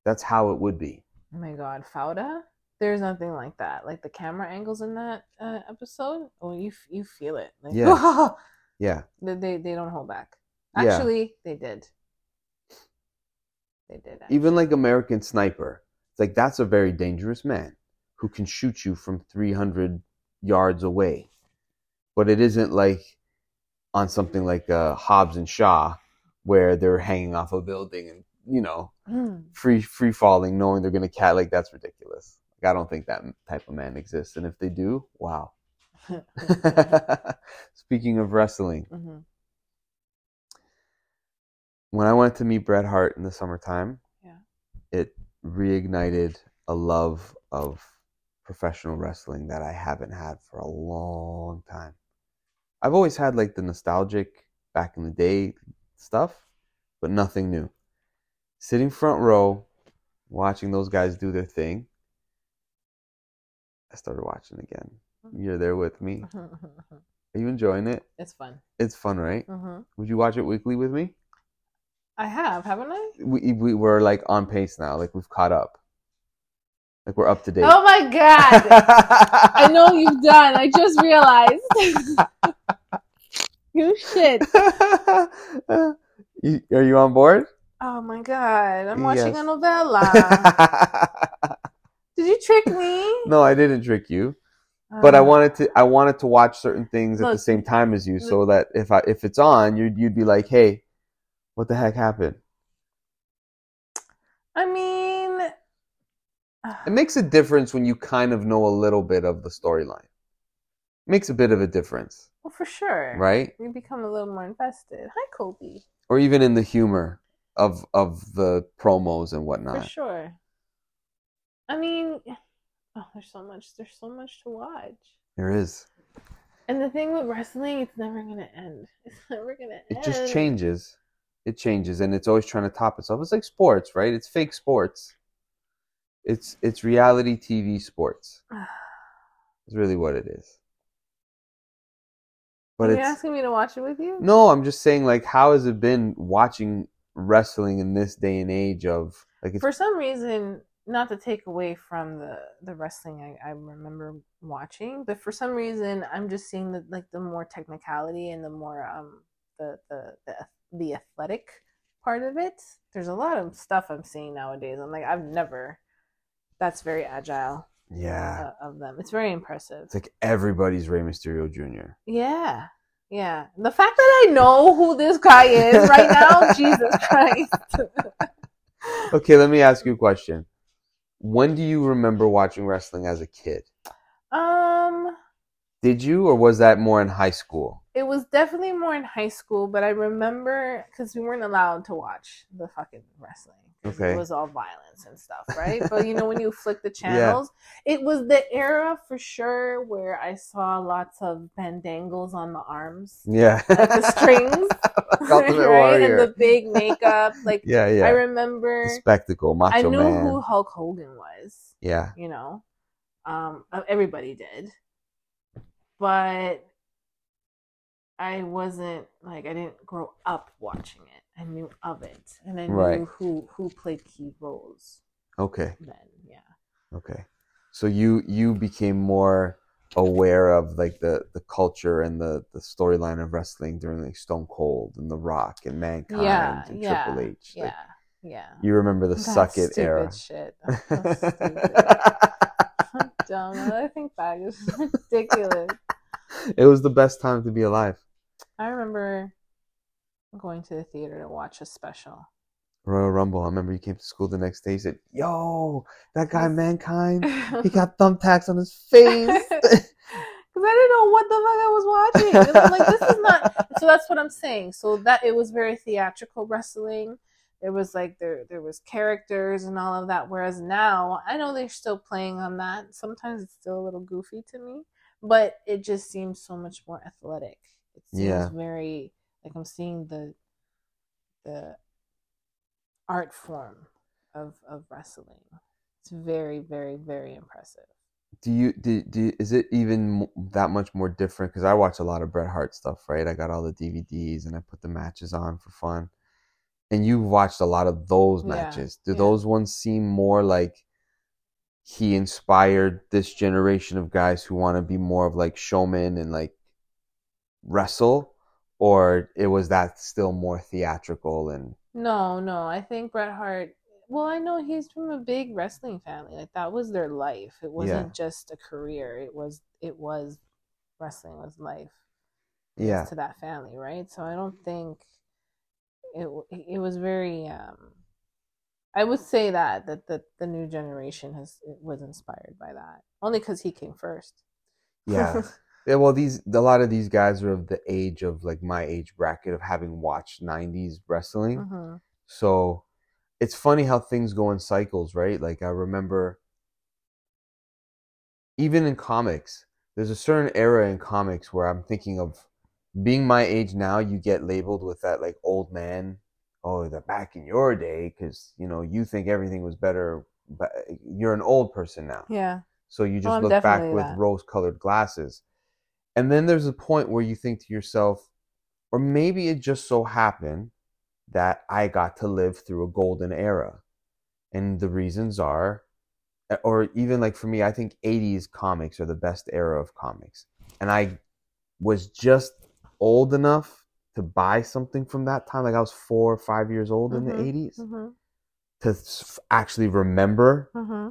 that's how it would be. Oh my god, Fauda? There's nothing like that. Like the camera angles in that uh, episode, oh, you you feel it. Like, Yeah. *laughs* Yeah, they, they don't hold back. Yeah. Actually, they did. They did. Even like American Sniper. It's like that's a very dangerous man who can shoot you from 300 yards away. But it isn't like on something like uh, Hobbs and Shaw where they're hanging off a building and you know Mm. free free falling knowing they're gonna cat like that's ridiculous. Like, I don't think that type of man exists, and if they do, wow. *laughs* Speaking of wrestling, Mhm. when I went to meet Bret Hart in the summertime, Yeah. it reignited a love of professional wrestling that I haven't had for a long time. I've always had like the nostalgic back in the day stuff, but nothing new. Sitting front row, watching those guys do their thing, I started watching again. You're there with me. *laughs* Are you enjoying it? it's fun. It's fun, right? hmm Would you watch it weekly with me? I have, haven't I? we, we we're like on pace now. Like we've caught up. Like we're up to date. Oh my god! *laughs* I know you've done. I just realized. *laughs* you shit. *laughs* You- are you on board? Oh my god! I'm watching Yes. a novella. *laughs* Did you trick me? no, I didn't trick you, but I Uh, wanted to. I wanted to watch certain things at the same time as you, so that if I if it's on, you'd you'd be like, "Hey, what the heck happened?" I mean, It makes a difference when you kind of know a little bit of the storyline. Makes a bit of a difference, well, for sure, right? We become a little more invested. Hi, Kobe. Or even in the humor of of the promos and whatnot. For sure. I mean, oh, there's so much. There's so much to watch. There is. And the thing with wrestling, it's never gonna end. *laughs* It's never gonna It end. just changes. It changes, and it's always trying to top itself. It's like sports, right? It's fake sports. It's it's reality TV sports. *sighs* It's really what it is. But Are you asking me to watch it with you? no. I'm just saying, like, how has it been watching wrestling in this day and age of like For some reason, not to take away from the the wrestling I, I remember watching, but for some reason, I'm just seeing the like the more technicality and the more um the the the, the athletic part of it. There's a lot of stuff I'm seeing nowadays. I'm like, I've never. That's very agile yeah. of them. It's very impressive. It's like everybody's Rey Mysterio Jr. Yeah. Yeah. The fact that I know who this guy is right now, *laughs* Jesus Christ. Okay, let me ask you a question. When do you remember watching wrestling as a kid? Did you, or was that more in high school? it was definitely more in high school, but I remember because we weren't allowed to watch the fucking wrestling. Okay. It was all violence and stuff, right? but you know, when you *laughs* flick the channels, it was the era for sure where I saw lots of bandangles on the arms, Yeah. *laughs* like the strings, *laughs* right? Warrior. And the big makeup. Like, yeah, yeah. I remember. the spectacle, Macho I knew Man. who Hulk Hogan was. Yeah. you know um uh, everybody did but i wasn't like i didn't grow up watching it i knew of it and i knew Right. who who played key roles Okay. then yeah Okay. So you you became more aware of like the the culture and the the storyline of wrestling during like Stone Cold and The Rock and Mankind yeah and yeah Triple H. yeah Like, yeah you remember the suck it stupid era. shit *laughs* dumb. Now that I think back it's *laughs* ridiculous it was the best time to be alive. i remember going to the theater to watch a special Royal Rumble. I remember you came to school the next day. You said, "Yo, that guy Mankind, he *laughs* got thumbtacks on his face." *laughs* Because I didn't know what the fuck I was watching. I'm like, this is not. So that's what I'm saying. So that it was very theatrical wrestling. There was like there there was characters and all of that. Whereas now, I know they're still playing on that. Sometimes it's still a little goofy to me, but it just seems so much more athletic. It seems Yeah. very like I'm seeing the the art form of of wrestling. It's very very very impressive. do you do, do is it even that much more different because i watch a lot of bret hart stuff right i got all the dvds and i put the matches on for fun and you've watched a lot of those Yeah, matches do yeah. those ones seem more like he inspired this generation of guys who want to be more of like showmen and like wrestle or it was that still more theatrical and No, no. I think Bret Hart well, I know he's from a big wrestling family. Like that was their life. It wasn't Yeah. just a career. It was it was wrestling was life. Yeah. to that family, right? So I don't think it it was very. um I would say that that the the new generation has was inspired by that only because he came first. Yeah. *laughs* Yeah, well, these a lot of these guys are of the age of like my age bracket of having watched '90s wrestling. hmm So it's funny how things go in cycles, right? Like I remember, even in comics, there's a certain era in comics where I'm thinking of being my age now. You get labeled with that like old man. Oh, the back in your day, because you know you think everything was better. But uh, you're an old person now. Yeah, So you just I'm look back with rose colored glasses. And then there's a point where you think to yourself, or maybe it just so happened that I got to live through a golden era. And the reasons are, eh, or even like for me, I think 80s comics are the best era of comics. And I was just old enough to buy something from that time. Like I was four or five years old in the Mhm. 80s hmm to s- actually remember hmm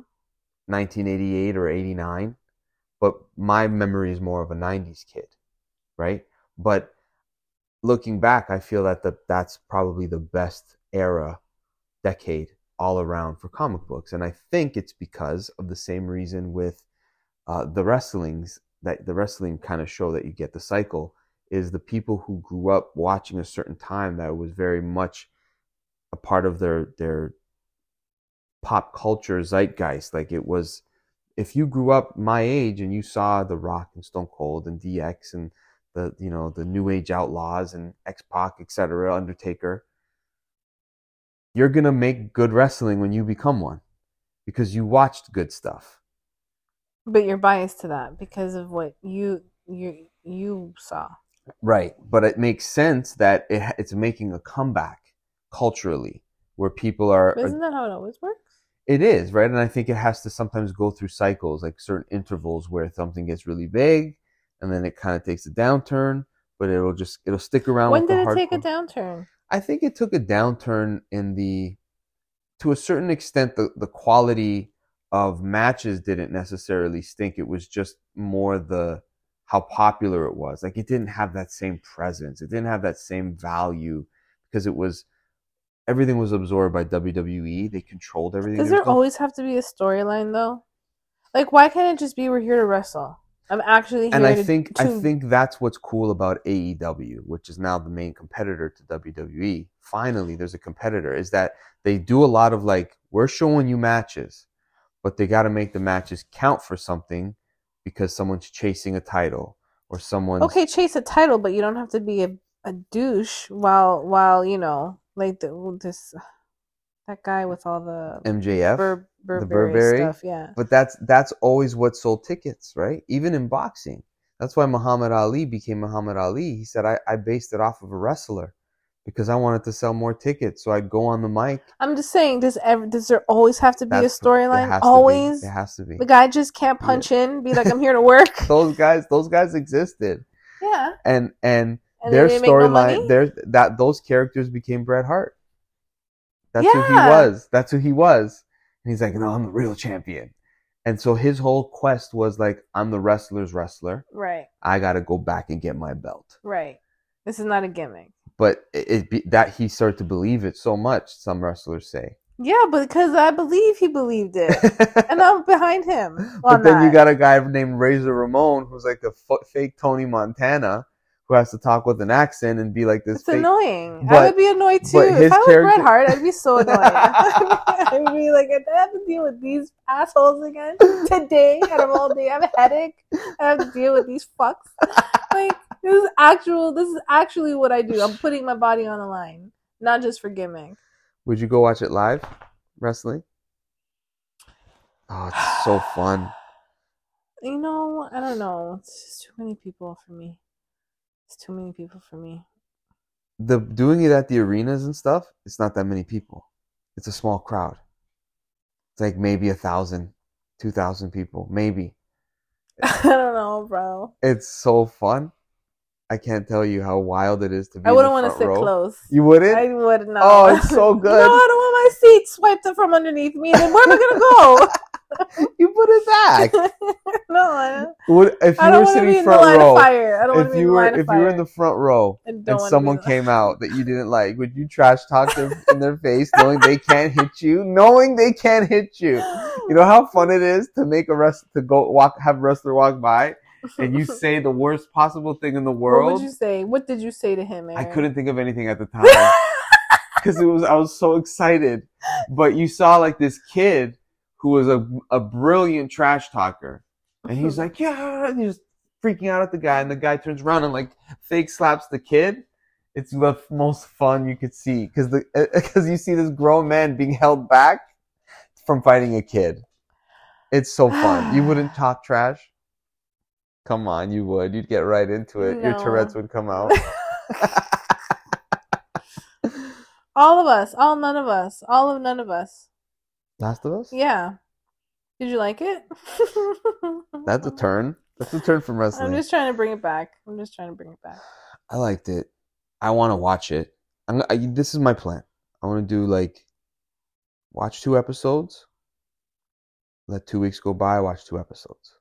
1988 or 89 but my memory is more of a 90s kid right but looking back i feel that the, that's probably the best era decade all around for comic books and i think it's because of the same reason with uh, the wrestlings that the wrestling kind of show that you get the cycle is the people who grew up watching a certain time that was very much a part of their their pop culture zeitgeist. Like it was, if you grew up my age and you saw The Rock and Stone Cold and DX and the you know the New Age Outlaws and X Pac, etc., Undertaker, you're gonna make good wrestling when you become one because you watched good stuff. But you're biased to that because of what you you you saw. Right, but it makes sense that it, it's making a comeback culturally, where people are. But isn't that how it always works? It is right, and I think it has to sometimes go through cycles, like certain intervals where something gets really big, and then it kind of takes a downturn, but it'll just it'll stick around. When did it take a downturn? I think it took a downturn in the, to a certain extent, the the quality of matches didn't necessarily stink. It was just more the how popular it was. Like it didn't have that same presence. It didn't have that same value because it was everything was absorbed by WWE. They controlled everything. Does There there was no- always have to be a storyline though? Like, why can't it just be we're here to wrestle? I'm actually here and I to, think I think that's what's cool about AEW, which is now the main competitor to WWE. Finally, there's a competitor. Is that they do a lot of like we're showing you matches, but they got to make the matches count for something because someone's chasing a title or someone. okay, chase a title, but you don't have to be a, a douche while while you know like the this that guy with all the MJF. Bur- Burberry, Burberry? stuff. Yeah, But that's that's always what sold tickets, right? Even in boxing. That's why Muhammad Ali became Muhammad Ali. He said, I, I based it off of a wrestler because I wanted to sell more tickets. So I'd go on the mic. I'm just saying. Does ever does there always have to be a That's- storyline? has to be. Always. It has to be. The guy just can't punch in, be like, "I'm here to *laughs* work." Those guys, those guys existed. yeah, And and, and their they no storyline, their that those characters became Bret Hart. That's who he was. That's who he was. And he's like, no, I'm the real champion. And so his whole quest was like, I'm the wrestler's wrestler. Right, I got to go back and get my belt. right. This is not a gimmick. But it, it be, that he started to believe it so much. Some wrestlers say. Yeah, because I believe he believed it, *laughs* and I'm behind him. but then you got a guy named Razor Ramon who's like a f- fake Tony Montana who has to talk with an accent and be like this It's fake. annoying. I would be annoyed too. If I was character- Bret Hart, I'd be so annoyed. *laughs* I'd be *laughs* like, I have to deal with these assholes again today, out of all day. I have a headache. I have to deal with these fucks. Like this is actual. This is actually what I do. I'm *laughs* putting my body on the line, not just for gimmick. Would you go watch it live, wrestling? Oh, it's so *sighs* fun. You know, I don't know. It's just too many people for me. It's too many people for me. The doing it at the arenas and stuff. It's not that many people. It's a small crowd. It's like maybe a thousand, two thousand people, maybe. *laughs* I don't know, bro. It's so fun. I can't tell you how wild it is to be. I wouldn't want to sit row. close. You wouldn't? I would not. Oh, it's so good. *laughs* no. I don't want my seat swiped up from underneath me. Then where am I gonna go? *laughs* you put it back. *laughs* no, I, Would if you I don't were sitting be in the front row? fire. I don't want to If be in you were if you were in the front row I and someone came out that you didn't like, would you trash talk them in their face, knowing they can't hit you, knowing they can't hit you? You know how fun it is to make a rest to go walk, have a wrestler walk by, and you *laughs* say the worst possible thing in the world. What would you say? What did you say to him? I couldn't think of anything at the *laughs* time because it was I was so excited. But you saw like this kid who was a a brilliant trash talker, and he's *laughs* like, yeah, and he's freaking out at the guy, and the guy turns around and like fake slaps the kid. It's the most fun you could see because the because you see this grown man being held back from fighting a kid. It's so fun. You *sighs* wouldn't talk trash. Come on, you would. You'd get right into it. Your Tourette's would come out. *laughs* all of us, all none of us, all of none of us. Last of Us? Yeah. Did you like it? *laughs* That's a turn. That's a turn from wrestling. I'm just trying to bring it back. I'm just trying to bring it back. I liked it. I want to watch it. I'm. I, this is my plan. I want to do like watch two episodes. Let two weeks go by. Watch two episodes.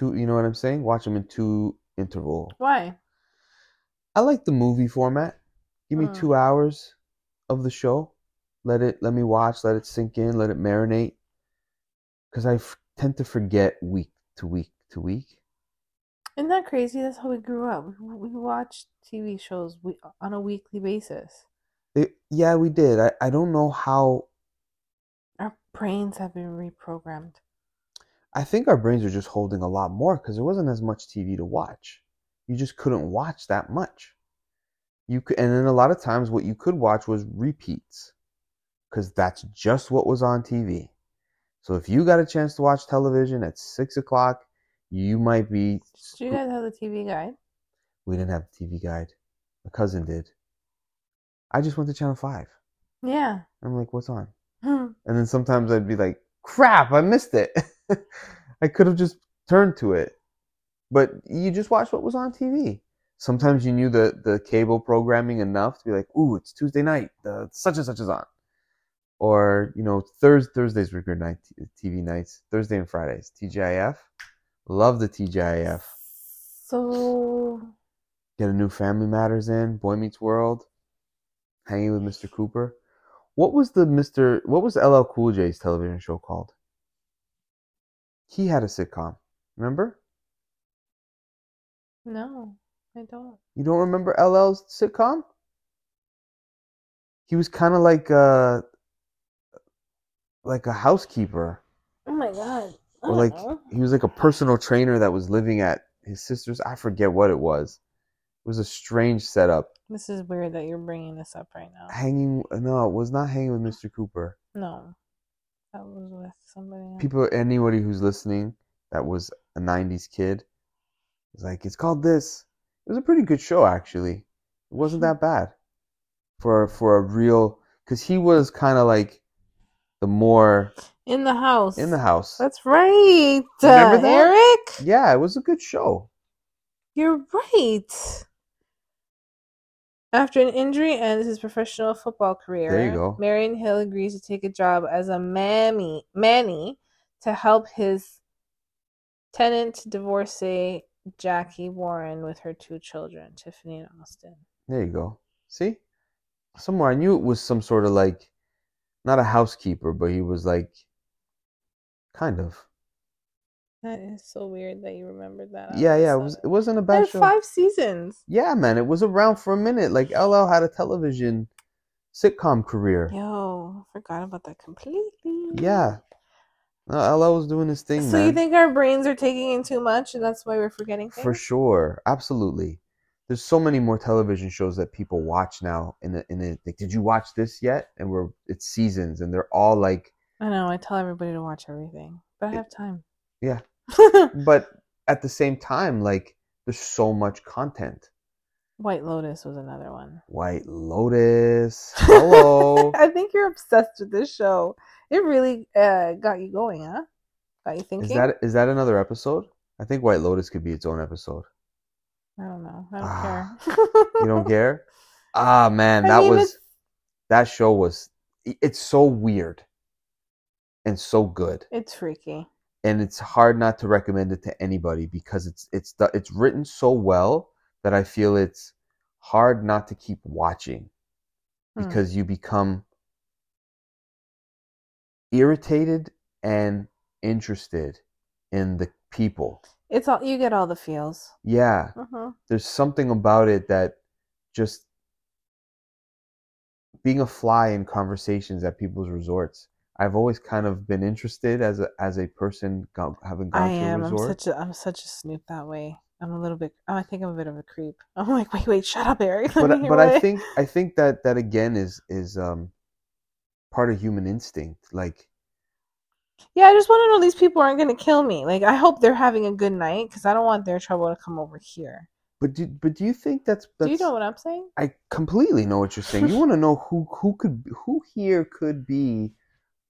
Two. You know what I'm saying? Watch them in two interval. Why? I like the movie format. Give me Mm. two hours of the show. Let it. Let me watch. Let it sink in. Let it marinate. Because I f- tend to forget week to week to week. Isn't that crazy? That's how we grew up. We we watched TV shows we, on a weekly basis. It, yeah, we did. I, I don't know how. Our brains have been reprogrammed. I think our brains are just holding a lot more because there wasn't as much TV to watch. You just couldn't watch that much. You could, and then a lot of times what you could watch was repeats because that's just what was on TV. So if you got a chance to watch television at six o'clock, you might be. Do you guys have the TV guide? We didn't have the TV guide. My cousin did. I just went to channel five. Yeah. I'm like, what's on? Hmm. And then sometimes I'd be like, crap, I missed it. *laughs* *laughs* I could have just turned to it. But you just watched what was on TV. Sometimes you knew the, the cable programming enough to be like, ooh, it's Tuesday night. The such and such is on. Or, you know, Thurs Thursdays were good night TV nights. Thursday and Fridays. TGIF. Love the TGIF. So Get a new Family Matters in. Boy Meets World. Hanging with Mr. Cooper. What was the Mr. What was LL Cool J's television show called? He had a sitcom. Remember? no, I don't. You don't remember LL's sitcom? He was kind of like a like a housekeeper, Oh my god. I or like know. he was like a personal trainer that was living at his sister's. I forget what it was. It was a strange setup. This is weird that you're bringing this up right now. Hanging? No, it was not hanging with Mr. Cooper. No, that was with somebody else. people anybody who's listening that was a 90s kid is like it's called this it was a pretty good show actually it wasn't that bad for for a real because he was kind of like the more in the house. in the house That's right, Remember uh, that? Eric. yeah it was a good show You're right. After an injury ends his professional football career, There you go. Marion Hill agrees to take a job as a mammy, nanny to help his tenant divorcee Jackie Warren with her two children, Tiffany and Austin. there you go see somewhere i knew it was some sort of like not a housekeeper but he was like kind of That is so weird that you remembered that. yeah yeah it was it wasn't a It bad had show five seasons. Yeah, man, it was around for a minute. Like LL had a television sitcom career. Yo, forgot about that completely. Yeah. No, LL was doing his thing, So man. you think our brains are taking in too much, and that's why we're forgetting things? for sure. Absolutely. There's so many more television shows that people watch now in the in it. Like, did you watch this yet? And we're it's seasons and they're all like I know. I tell everybody to watch everything, but I have time. Yeah. *laughs* but at the same time, like there's so much content. White Lotus was another one. White Lotus. *laughs* Hello. I think you're obsessed with this show. It really uh, got you going, huh? Got you thinking. is that is that another episode? I think White Lotus could be its own episode. I don't know. I don't Ah, care. You don't *laughs* care? Ah man, I that mean, was it's- that show was it's so weird and so good. It's freaky. And it's hard not to recommend it to anybody because it's it's the- it's written so well that I feel it's hard not to keep watching Hmm. because you become irritated and interested in the people. It's all you get all the feels. Yeah, Uh-huh. there's something about it that just being a fly in conversations at people's resorts. I've always kind of been interested as a as a person go, having gone I to am. a I'm resort. such a I'm such a snoop that way. I'm a little bit. Oh, I think I'm a bit of a creep. *laughs* I'm like, wait, wait, shut up, Eric. Let but but I think I think that that again is is um part of human instinct. Like Yeah, I just want to know these people aren't going to kill me. Like, I hope they're having a good night because I don't want their trouble to come over here. but do but do you think that's that's Do you know what I'm saying? I completely know what you're saying. You *laughs* want to know who who could who here could be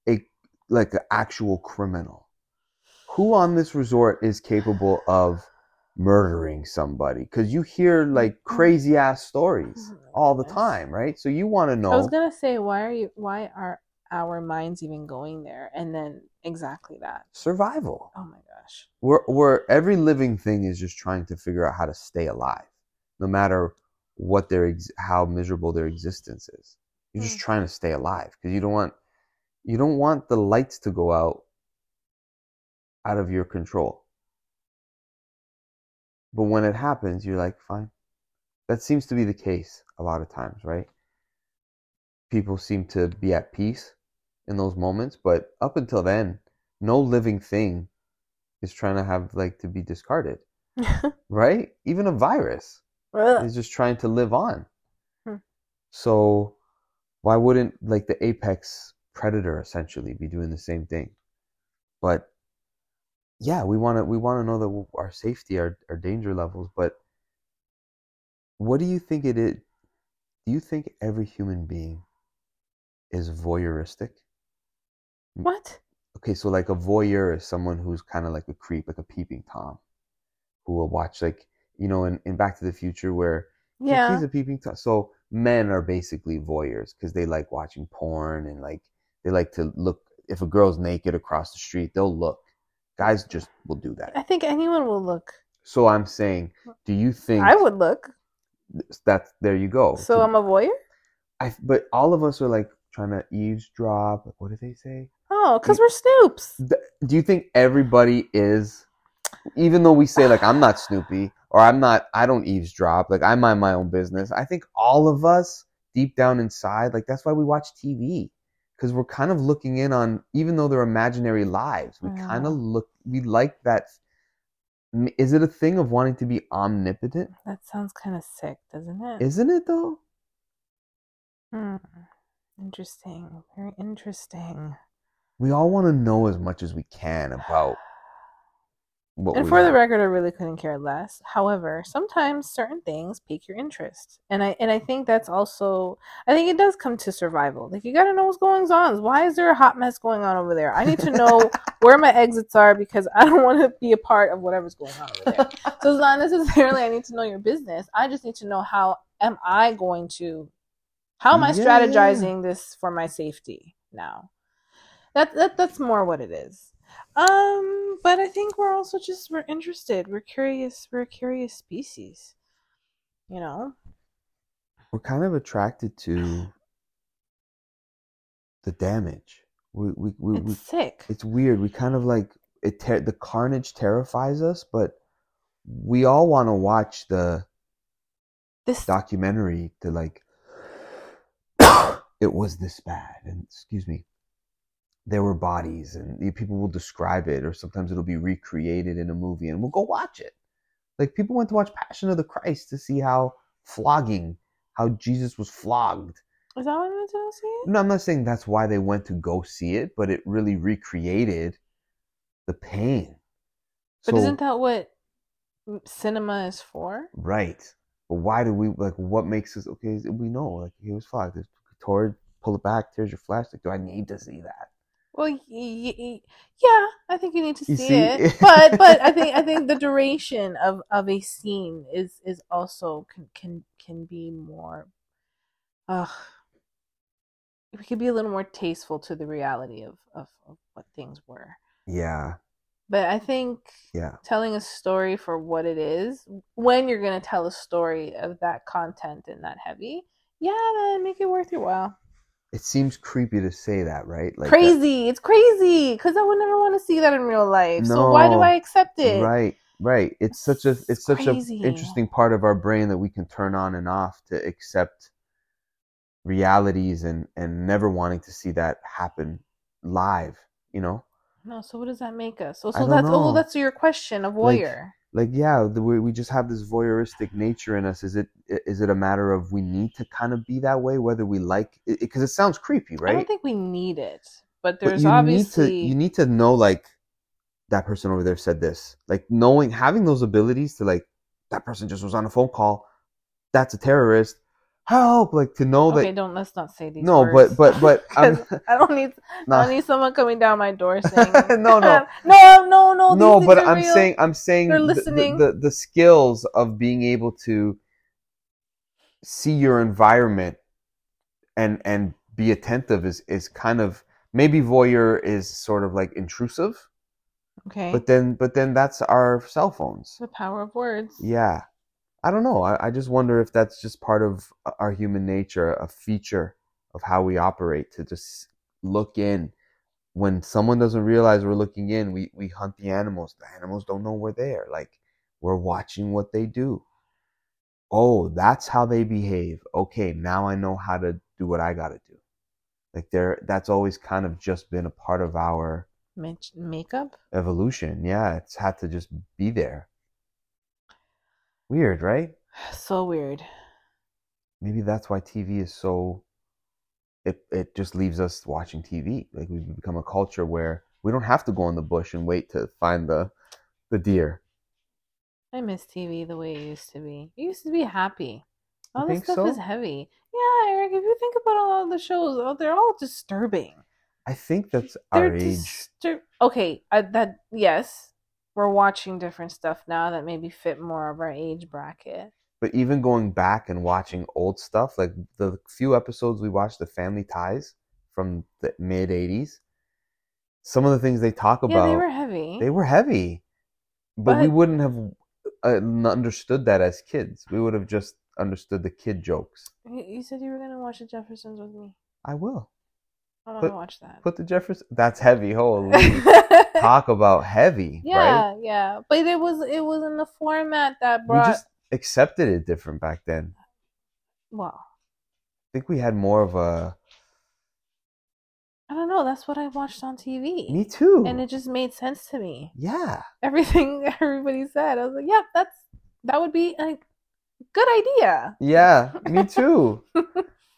a like an actual criminal. Who on this resort is capable of murdering somebody? Because you hear like crazy ass stories Oh all the time, right? So you want to know. I was gonna say, why are you? Why are our minds even going there? And then exactly that. survival. Oh my gosh. We're, we're every living thing is just trying to figure out how to stay alive, no matter what their ex- how miserable their existence is. You're just Mm. trying to stay alive because you don't want you don't want the lights to go out out of your control. But when it happens, you're like, fine. That seems to be the case a lot of times, right? People seem to be at peace in those moments, but up until then, no living thing is trying to have like to be discarded, *laughs* right? Even a virus Ugh. is just trying to live on. Hmm. So why wouldn't like the apex predator essentially be doing the same thing? But yeah, we want to we want to know that our safety, our our danger levels, but what do you think it is? Do you think every human being is voyeuristic? what? okay, so like a voyeur is someone who's kind of like a creep, like a peeping tom, who will watch like you know in, in Back to the Future where Yeah. he's a peeping tom. So men are basically voyeurs because they like watching porn and like they like to look. If a girl's naked across the street, they'll look. Guys just will do that. I think anyone will look. So I'm saying, do you think I would look. that's there? You go. So To- I'm a voyeur. I, but all of us are like trying to eavesdrop. What do they say? Oh, because we're snoops. Th- do you think everybody is even though we say like i'm not snoopy or i'm not i don't eavesdrop like i mind my own business i think all of us deep down inside like that's why we watch tv because we're kind of looking in on even though they're imaginary lives we kind of look we like that is it a thing of wanting to be omnipotent That sounds kind of sick, doesn't it? isn't it though Hmm. Interesting. Very interesting. we all want to know as much as we can about what And for the record, I really couldn't care less. However, sometimes certain things pique your interest, and I and I think that's also I think it does come to survival. Like you got to know what's going on. Why is there a hot mess going on over there? I need to know *laughs* where my exits are because I don't want to be a part of whatever's going on over there. So it's not necessarily I need to know your business. I just need to know how am I going to how am I Yeah, strategizing this for my safety now. That that that's more what it is. Um, but I think we're also just we're interested. We're curious. We're a curious species. You know. we're kind of attracted to the damage. We we we, It's we sick. it's weird. We kind of like it. Ter- the carnage terrifies us, but we all want to watch the This documentary to like. *coughs* it was this bad, and excuse me. There were bodies, and people will describe it, or sometimes it'll be recreated in a movie, and we'll go watch it. Like people went to watch Passion of the Christ to see how flogging, how Jesus was flogged. is that what I'm to see it? No, I'm not saying that's why they went to go see it, but it really recreated the pain. But So- isn't that what cinema is for? right? But why do we like? What makes us okay? We know like he was flogged. Tore, pull it back, tears your flesh. Like, do I need to see that? Well, y- y- yeah, I think you need to see, see? it, *laughs* but but I think I think the duration of of a scene is is also can can can be more. Uh, it could be a little more tasteful to the reality of of, of what things were. Yeah, But I think yeah, telling a story for what it is, when you're gonna tell a story of that content and that heavy, yeah, then make it worth your while. It seems creepy to say that, right? Like that- crazy. It's crazy because I would never want to see that in real life. so why do I accept it? Right, right. It's such a it's such a crazy. interesting part of our brain that we can turn on and off to accept realities and and never wanting to see that happen live. You know, No. So what does that make us? So, I so don't that's oh, that's your question Like, voyeur. like yeah, the way we just have this voyeuristic nature in us. Is it is it a matter of we need to kind of be that way, whether we like it? Because it, sounds creepy, right? I don't think we need it, but But there's you obviously need to you need to know like that person over there said this like knowing having those abilities to like that person just was on a phone call that's a terrorist help like to know that. okay. that Don't let's not say these. no words. but but but *laughs* I'm, I don't need I nah, don't need someone coming down my door *laughs* saying no no *laughs* no no no no but i'm real." saying i'm saying They're the, the, the the skills of being able to see your environment and and be attentive is is kind of maybe voyeur is sort of like intrusive okay. but then but then that's our cell phones the power of words. yeah i don't know. I, I just wonder if that's just part of uh, our human nature a feature of how we operate to just look in. When someone doesn't realize we're looking in we we hunt the animals. The animals don't know we're there. Like we're watching what they do. Oh that's how they behave. Okay now i know how to do what i got to do. Like there that's always kind of just been a part of our Make- makeup. evolution. Yeah, it's had to just be there. Weird, right? So weird. Maybe that's why TV is so it it just leaves us watching TV. Like we've become a culture where we don't have to go in the bush and wait to find the the deer. I miss TV the way it used to be. It used to be happy. All You this stuff so? is heavy. Yeah, Eric, if you think about all of the shows, oh, they're all disturbing. I think that's They're our age. distur- okay, I, that yes, we're watching different stuff now that maybe fit more of our age bracket. But even going back and watching old stuff, like the few episodes we watched, the Family Ties from the mid '80s, some of the things they talk about, yeah, they were heavy. they were heavy but, we wouldn't have uh, understood that as kids we would have just understood the kid jokes You- said you were gonna watch the Jeffersons with me. i will I want to watch that. put the jefferson that's heavy holy *laughs* *laughs* talk about heavy yeah, right yeah, but it was it was in the format that brought. we just accepted it different back then Well, i think we had more of a I don't know. That's what I watched on TV. me too and it just made sense to me. yeah Everything *laughs* everybody said, I was like, "Yep, that's that would be a good idea." yeah me *laughs* too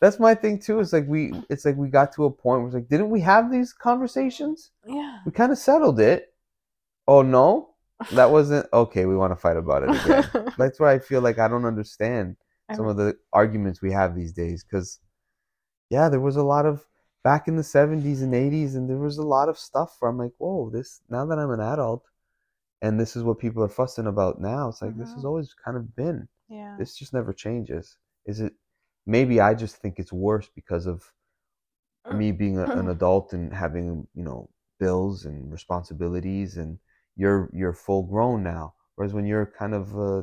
that's my thing too. It's like we it's like we got to a point where it's like didn't we have these conversations? Yeah. we kind of settled it. Oh no? That wasn't okay we want to fight about it again. *laughs* That's why I feel like I don't understand some of the arguments we have these days because yeah there was a lot of back in the 70s and 80s and there was a lot of stuff where i'm like whoa this now that i'm an adult and this is what people are fussing about now it's like this has Mhm. always kind of been. Yeah. this just never changes. Is it maybe i just think it's worse because of me being a, an adult and having you know bills and responsibilities and you're you're full grown now. Whereas when you're kind of uh,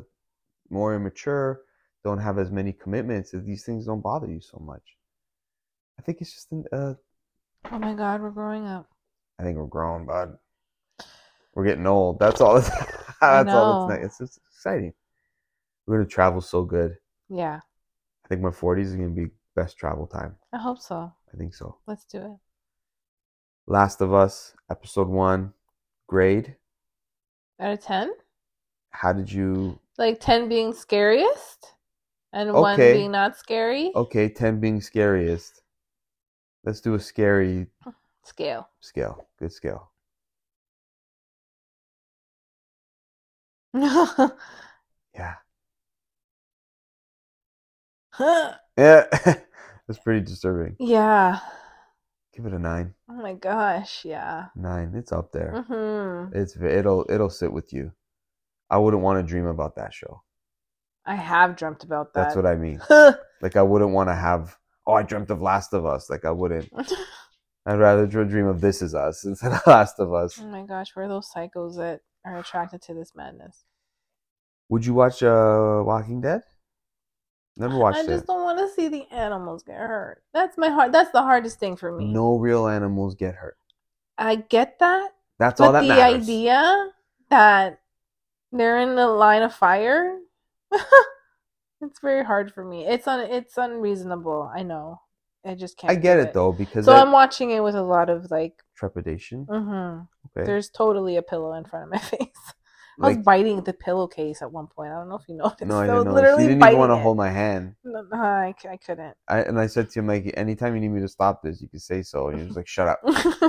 more immature don't have as many commitments these things don't bother you so much. I think it's just an, uh, Oh my God, we're growing up. i think we're grown bud. We're getting old. That's all it's, *laughs* that's all know. it's, it's, it's exciting. We're gonna travel so good. Yeah, think my 40s is gonna be best travel time. I hope so. i think so. Let's do it. last of us episode one grade. Out of ten, how did you like ten being scariest, and one being not scary. okay 10 being scariest. Let's do a scary *sighs* Scale. scale. Good scale. *laughs* Yeah *laughs* yeah *laughs* that's pretty disturbing yeah. give it a nine. Oh my gosh, yeah. Nine. It's up there. hmm It's it'll it'll sit with you. I wouldn't want to dream about that show. I have dreamt about that. That's what I mean. *laughs* Like I wouldn't want to have. Oh, I dreamt of Last of Us. Like I wouldn't. I'd rather dream of This Is Us instead of Last of Us. oh my gosh, where are those psychos that are attracted to this madness. Would you watch uh Walking Dead? Never watched it. I just it. don't want to see the animals get hurt. That's my heart. That's the hardest thing for me. No real animals get hurt. I get that, That's all that the matters. idea that they're in the line of fire, *laughs* it's very hard for me. It's un, it's unreasonable. I know. I just can't. I get do it though because So that- I'm watching it with a lot of like. trepidation. hmm Okay. There's totally a pillow in front of my *laughs* face. I was Like, biting the pillowcase at one point. I don't know if you noticed. no, I didn't know. literally You didn't even want to it. hold my hand. No, no, I, I couldn't. I, and I said to him like, anytime you need me to stop this, you can say so. And he was like, shut up.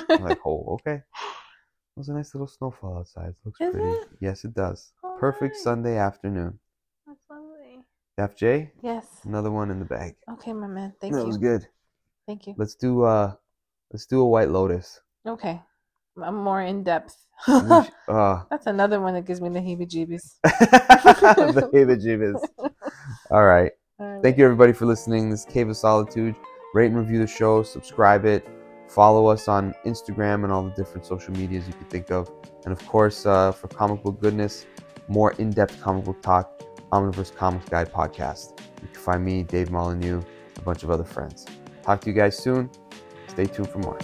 I'm *laughs* like, oh, okay. It was a nice little snowfall outside. It looks Is pretty. it? Yes, it does. Oh, Perfect nice. Sunday afternoon. That's lovely. FJ, Yes. another one in the bag. Okay, my man. Thank that you. was good. Thank you. Let's do uh, let's do a White Lotus. Okay. I'm more in depth. *laughs* Uh, That's another one that gives me the heebie-jeebies. *laughs* the heebie-jeebies. *laughs* All right. Thank you everybody for listening. This is Cave of Solitude. Rate and review the show, subscribe it, follow us on Instagram and all the different social medias you can think of. And of course, uh, for comic book goodness, more in-depth comic book talk, Omniverse Comics Guide podcast. You can find me, Dave Molyneux, a bunch of other friends. Talk to you guys soon. Stay tuned for more.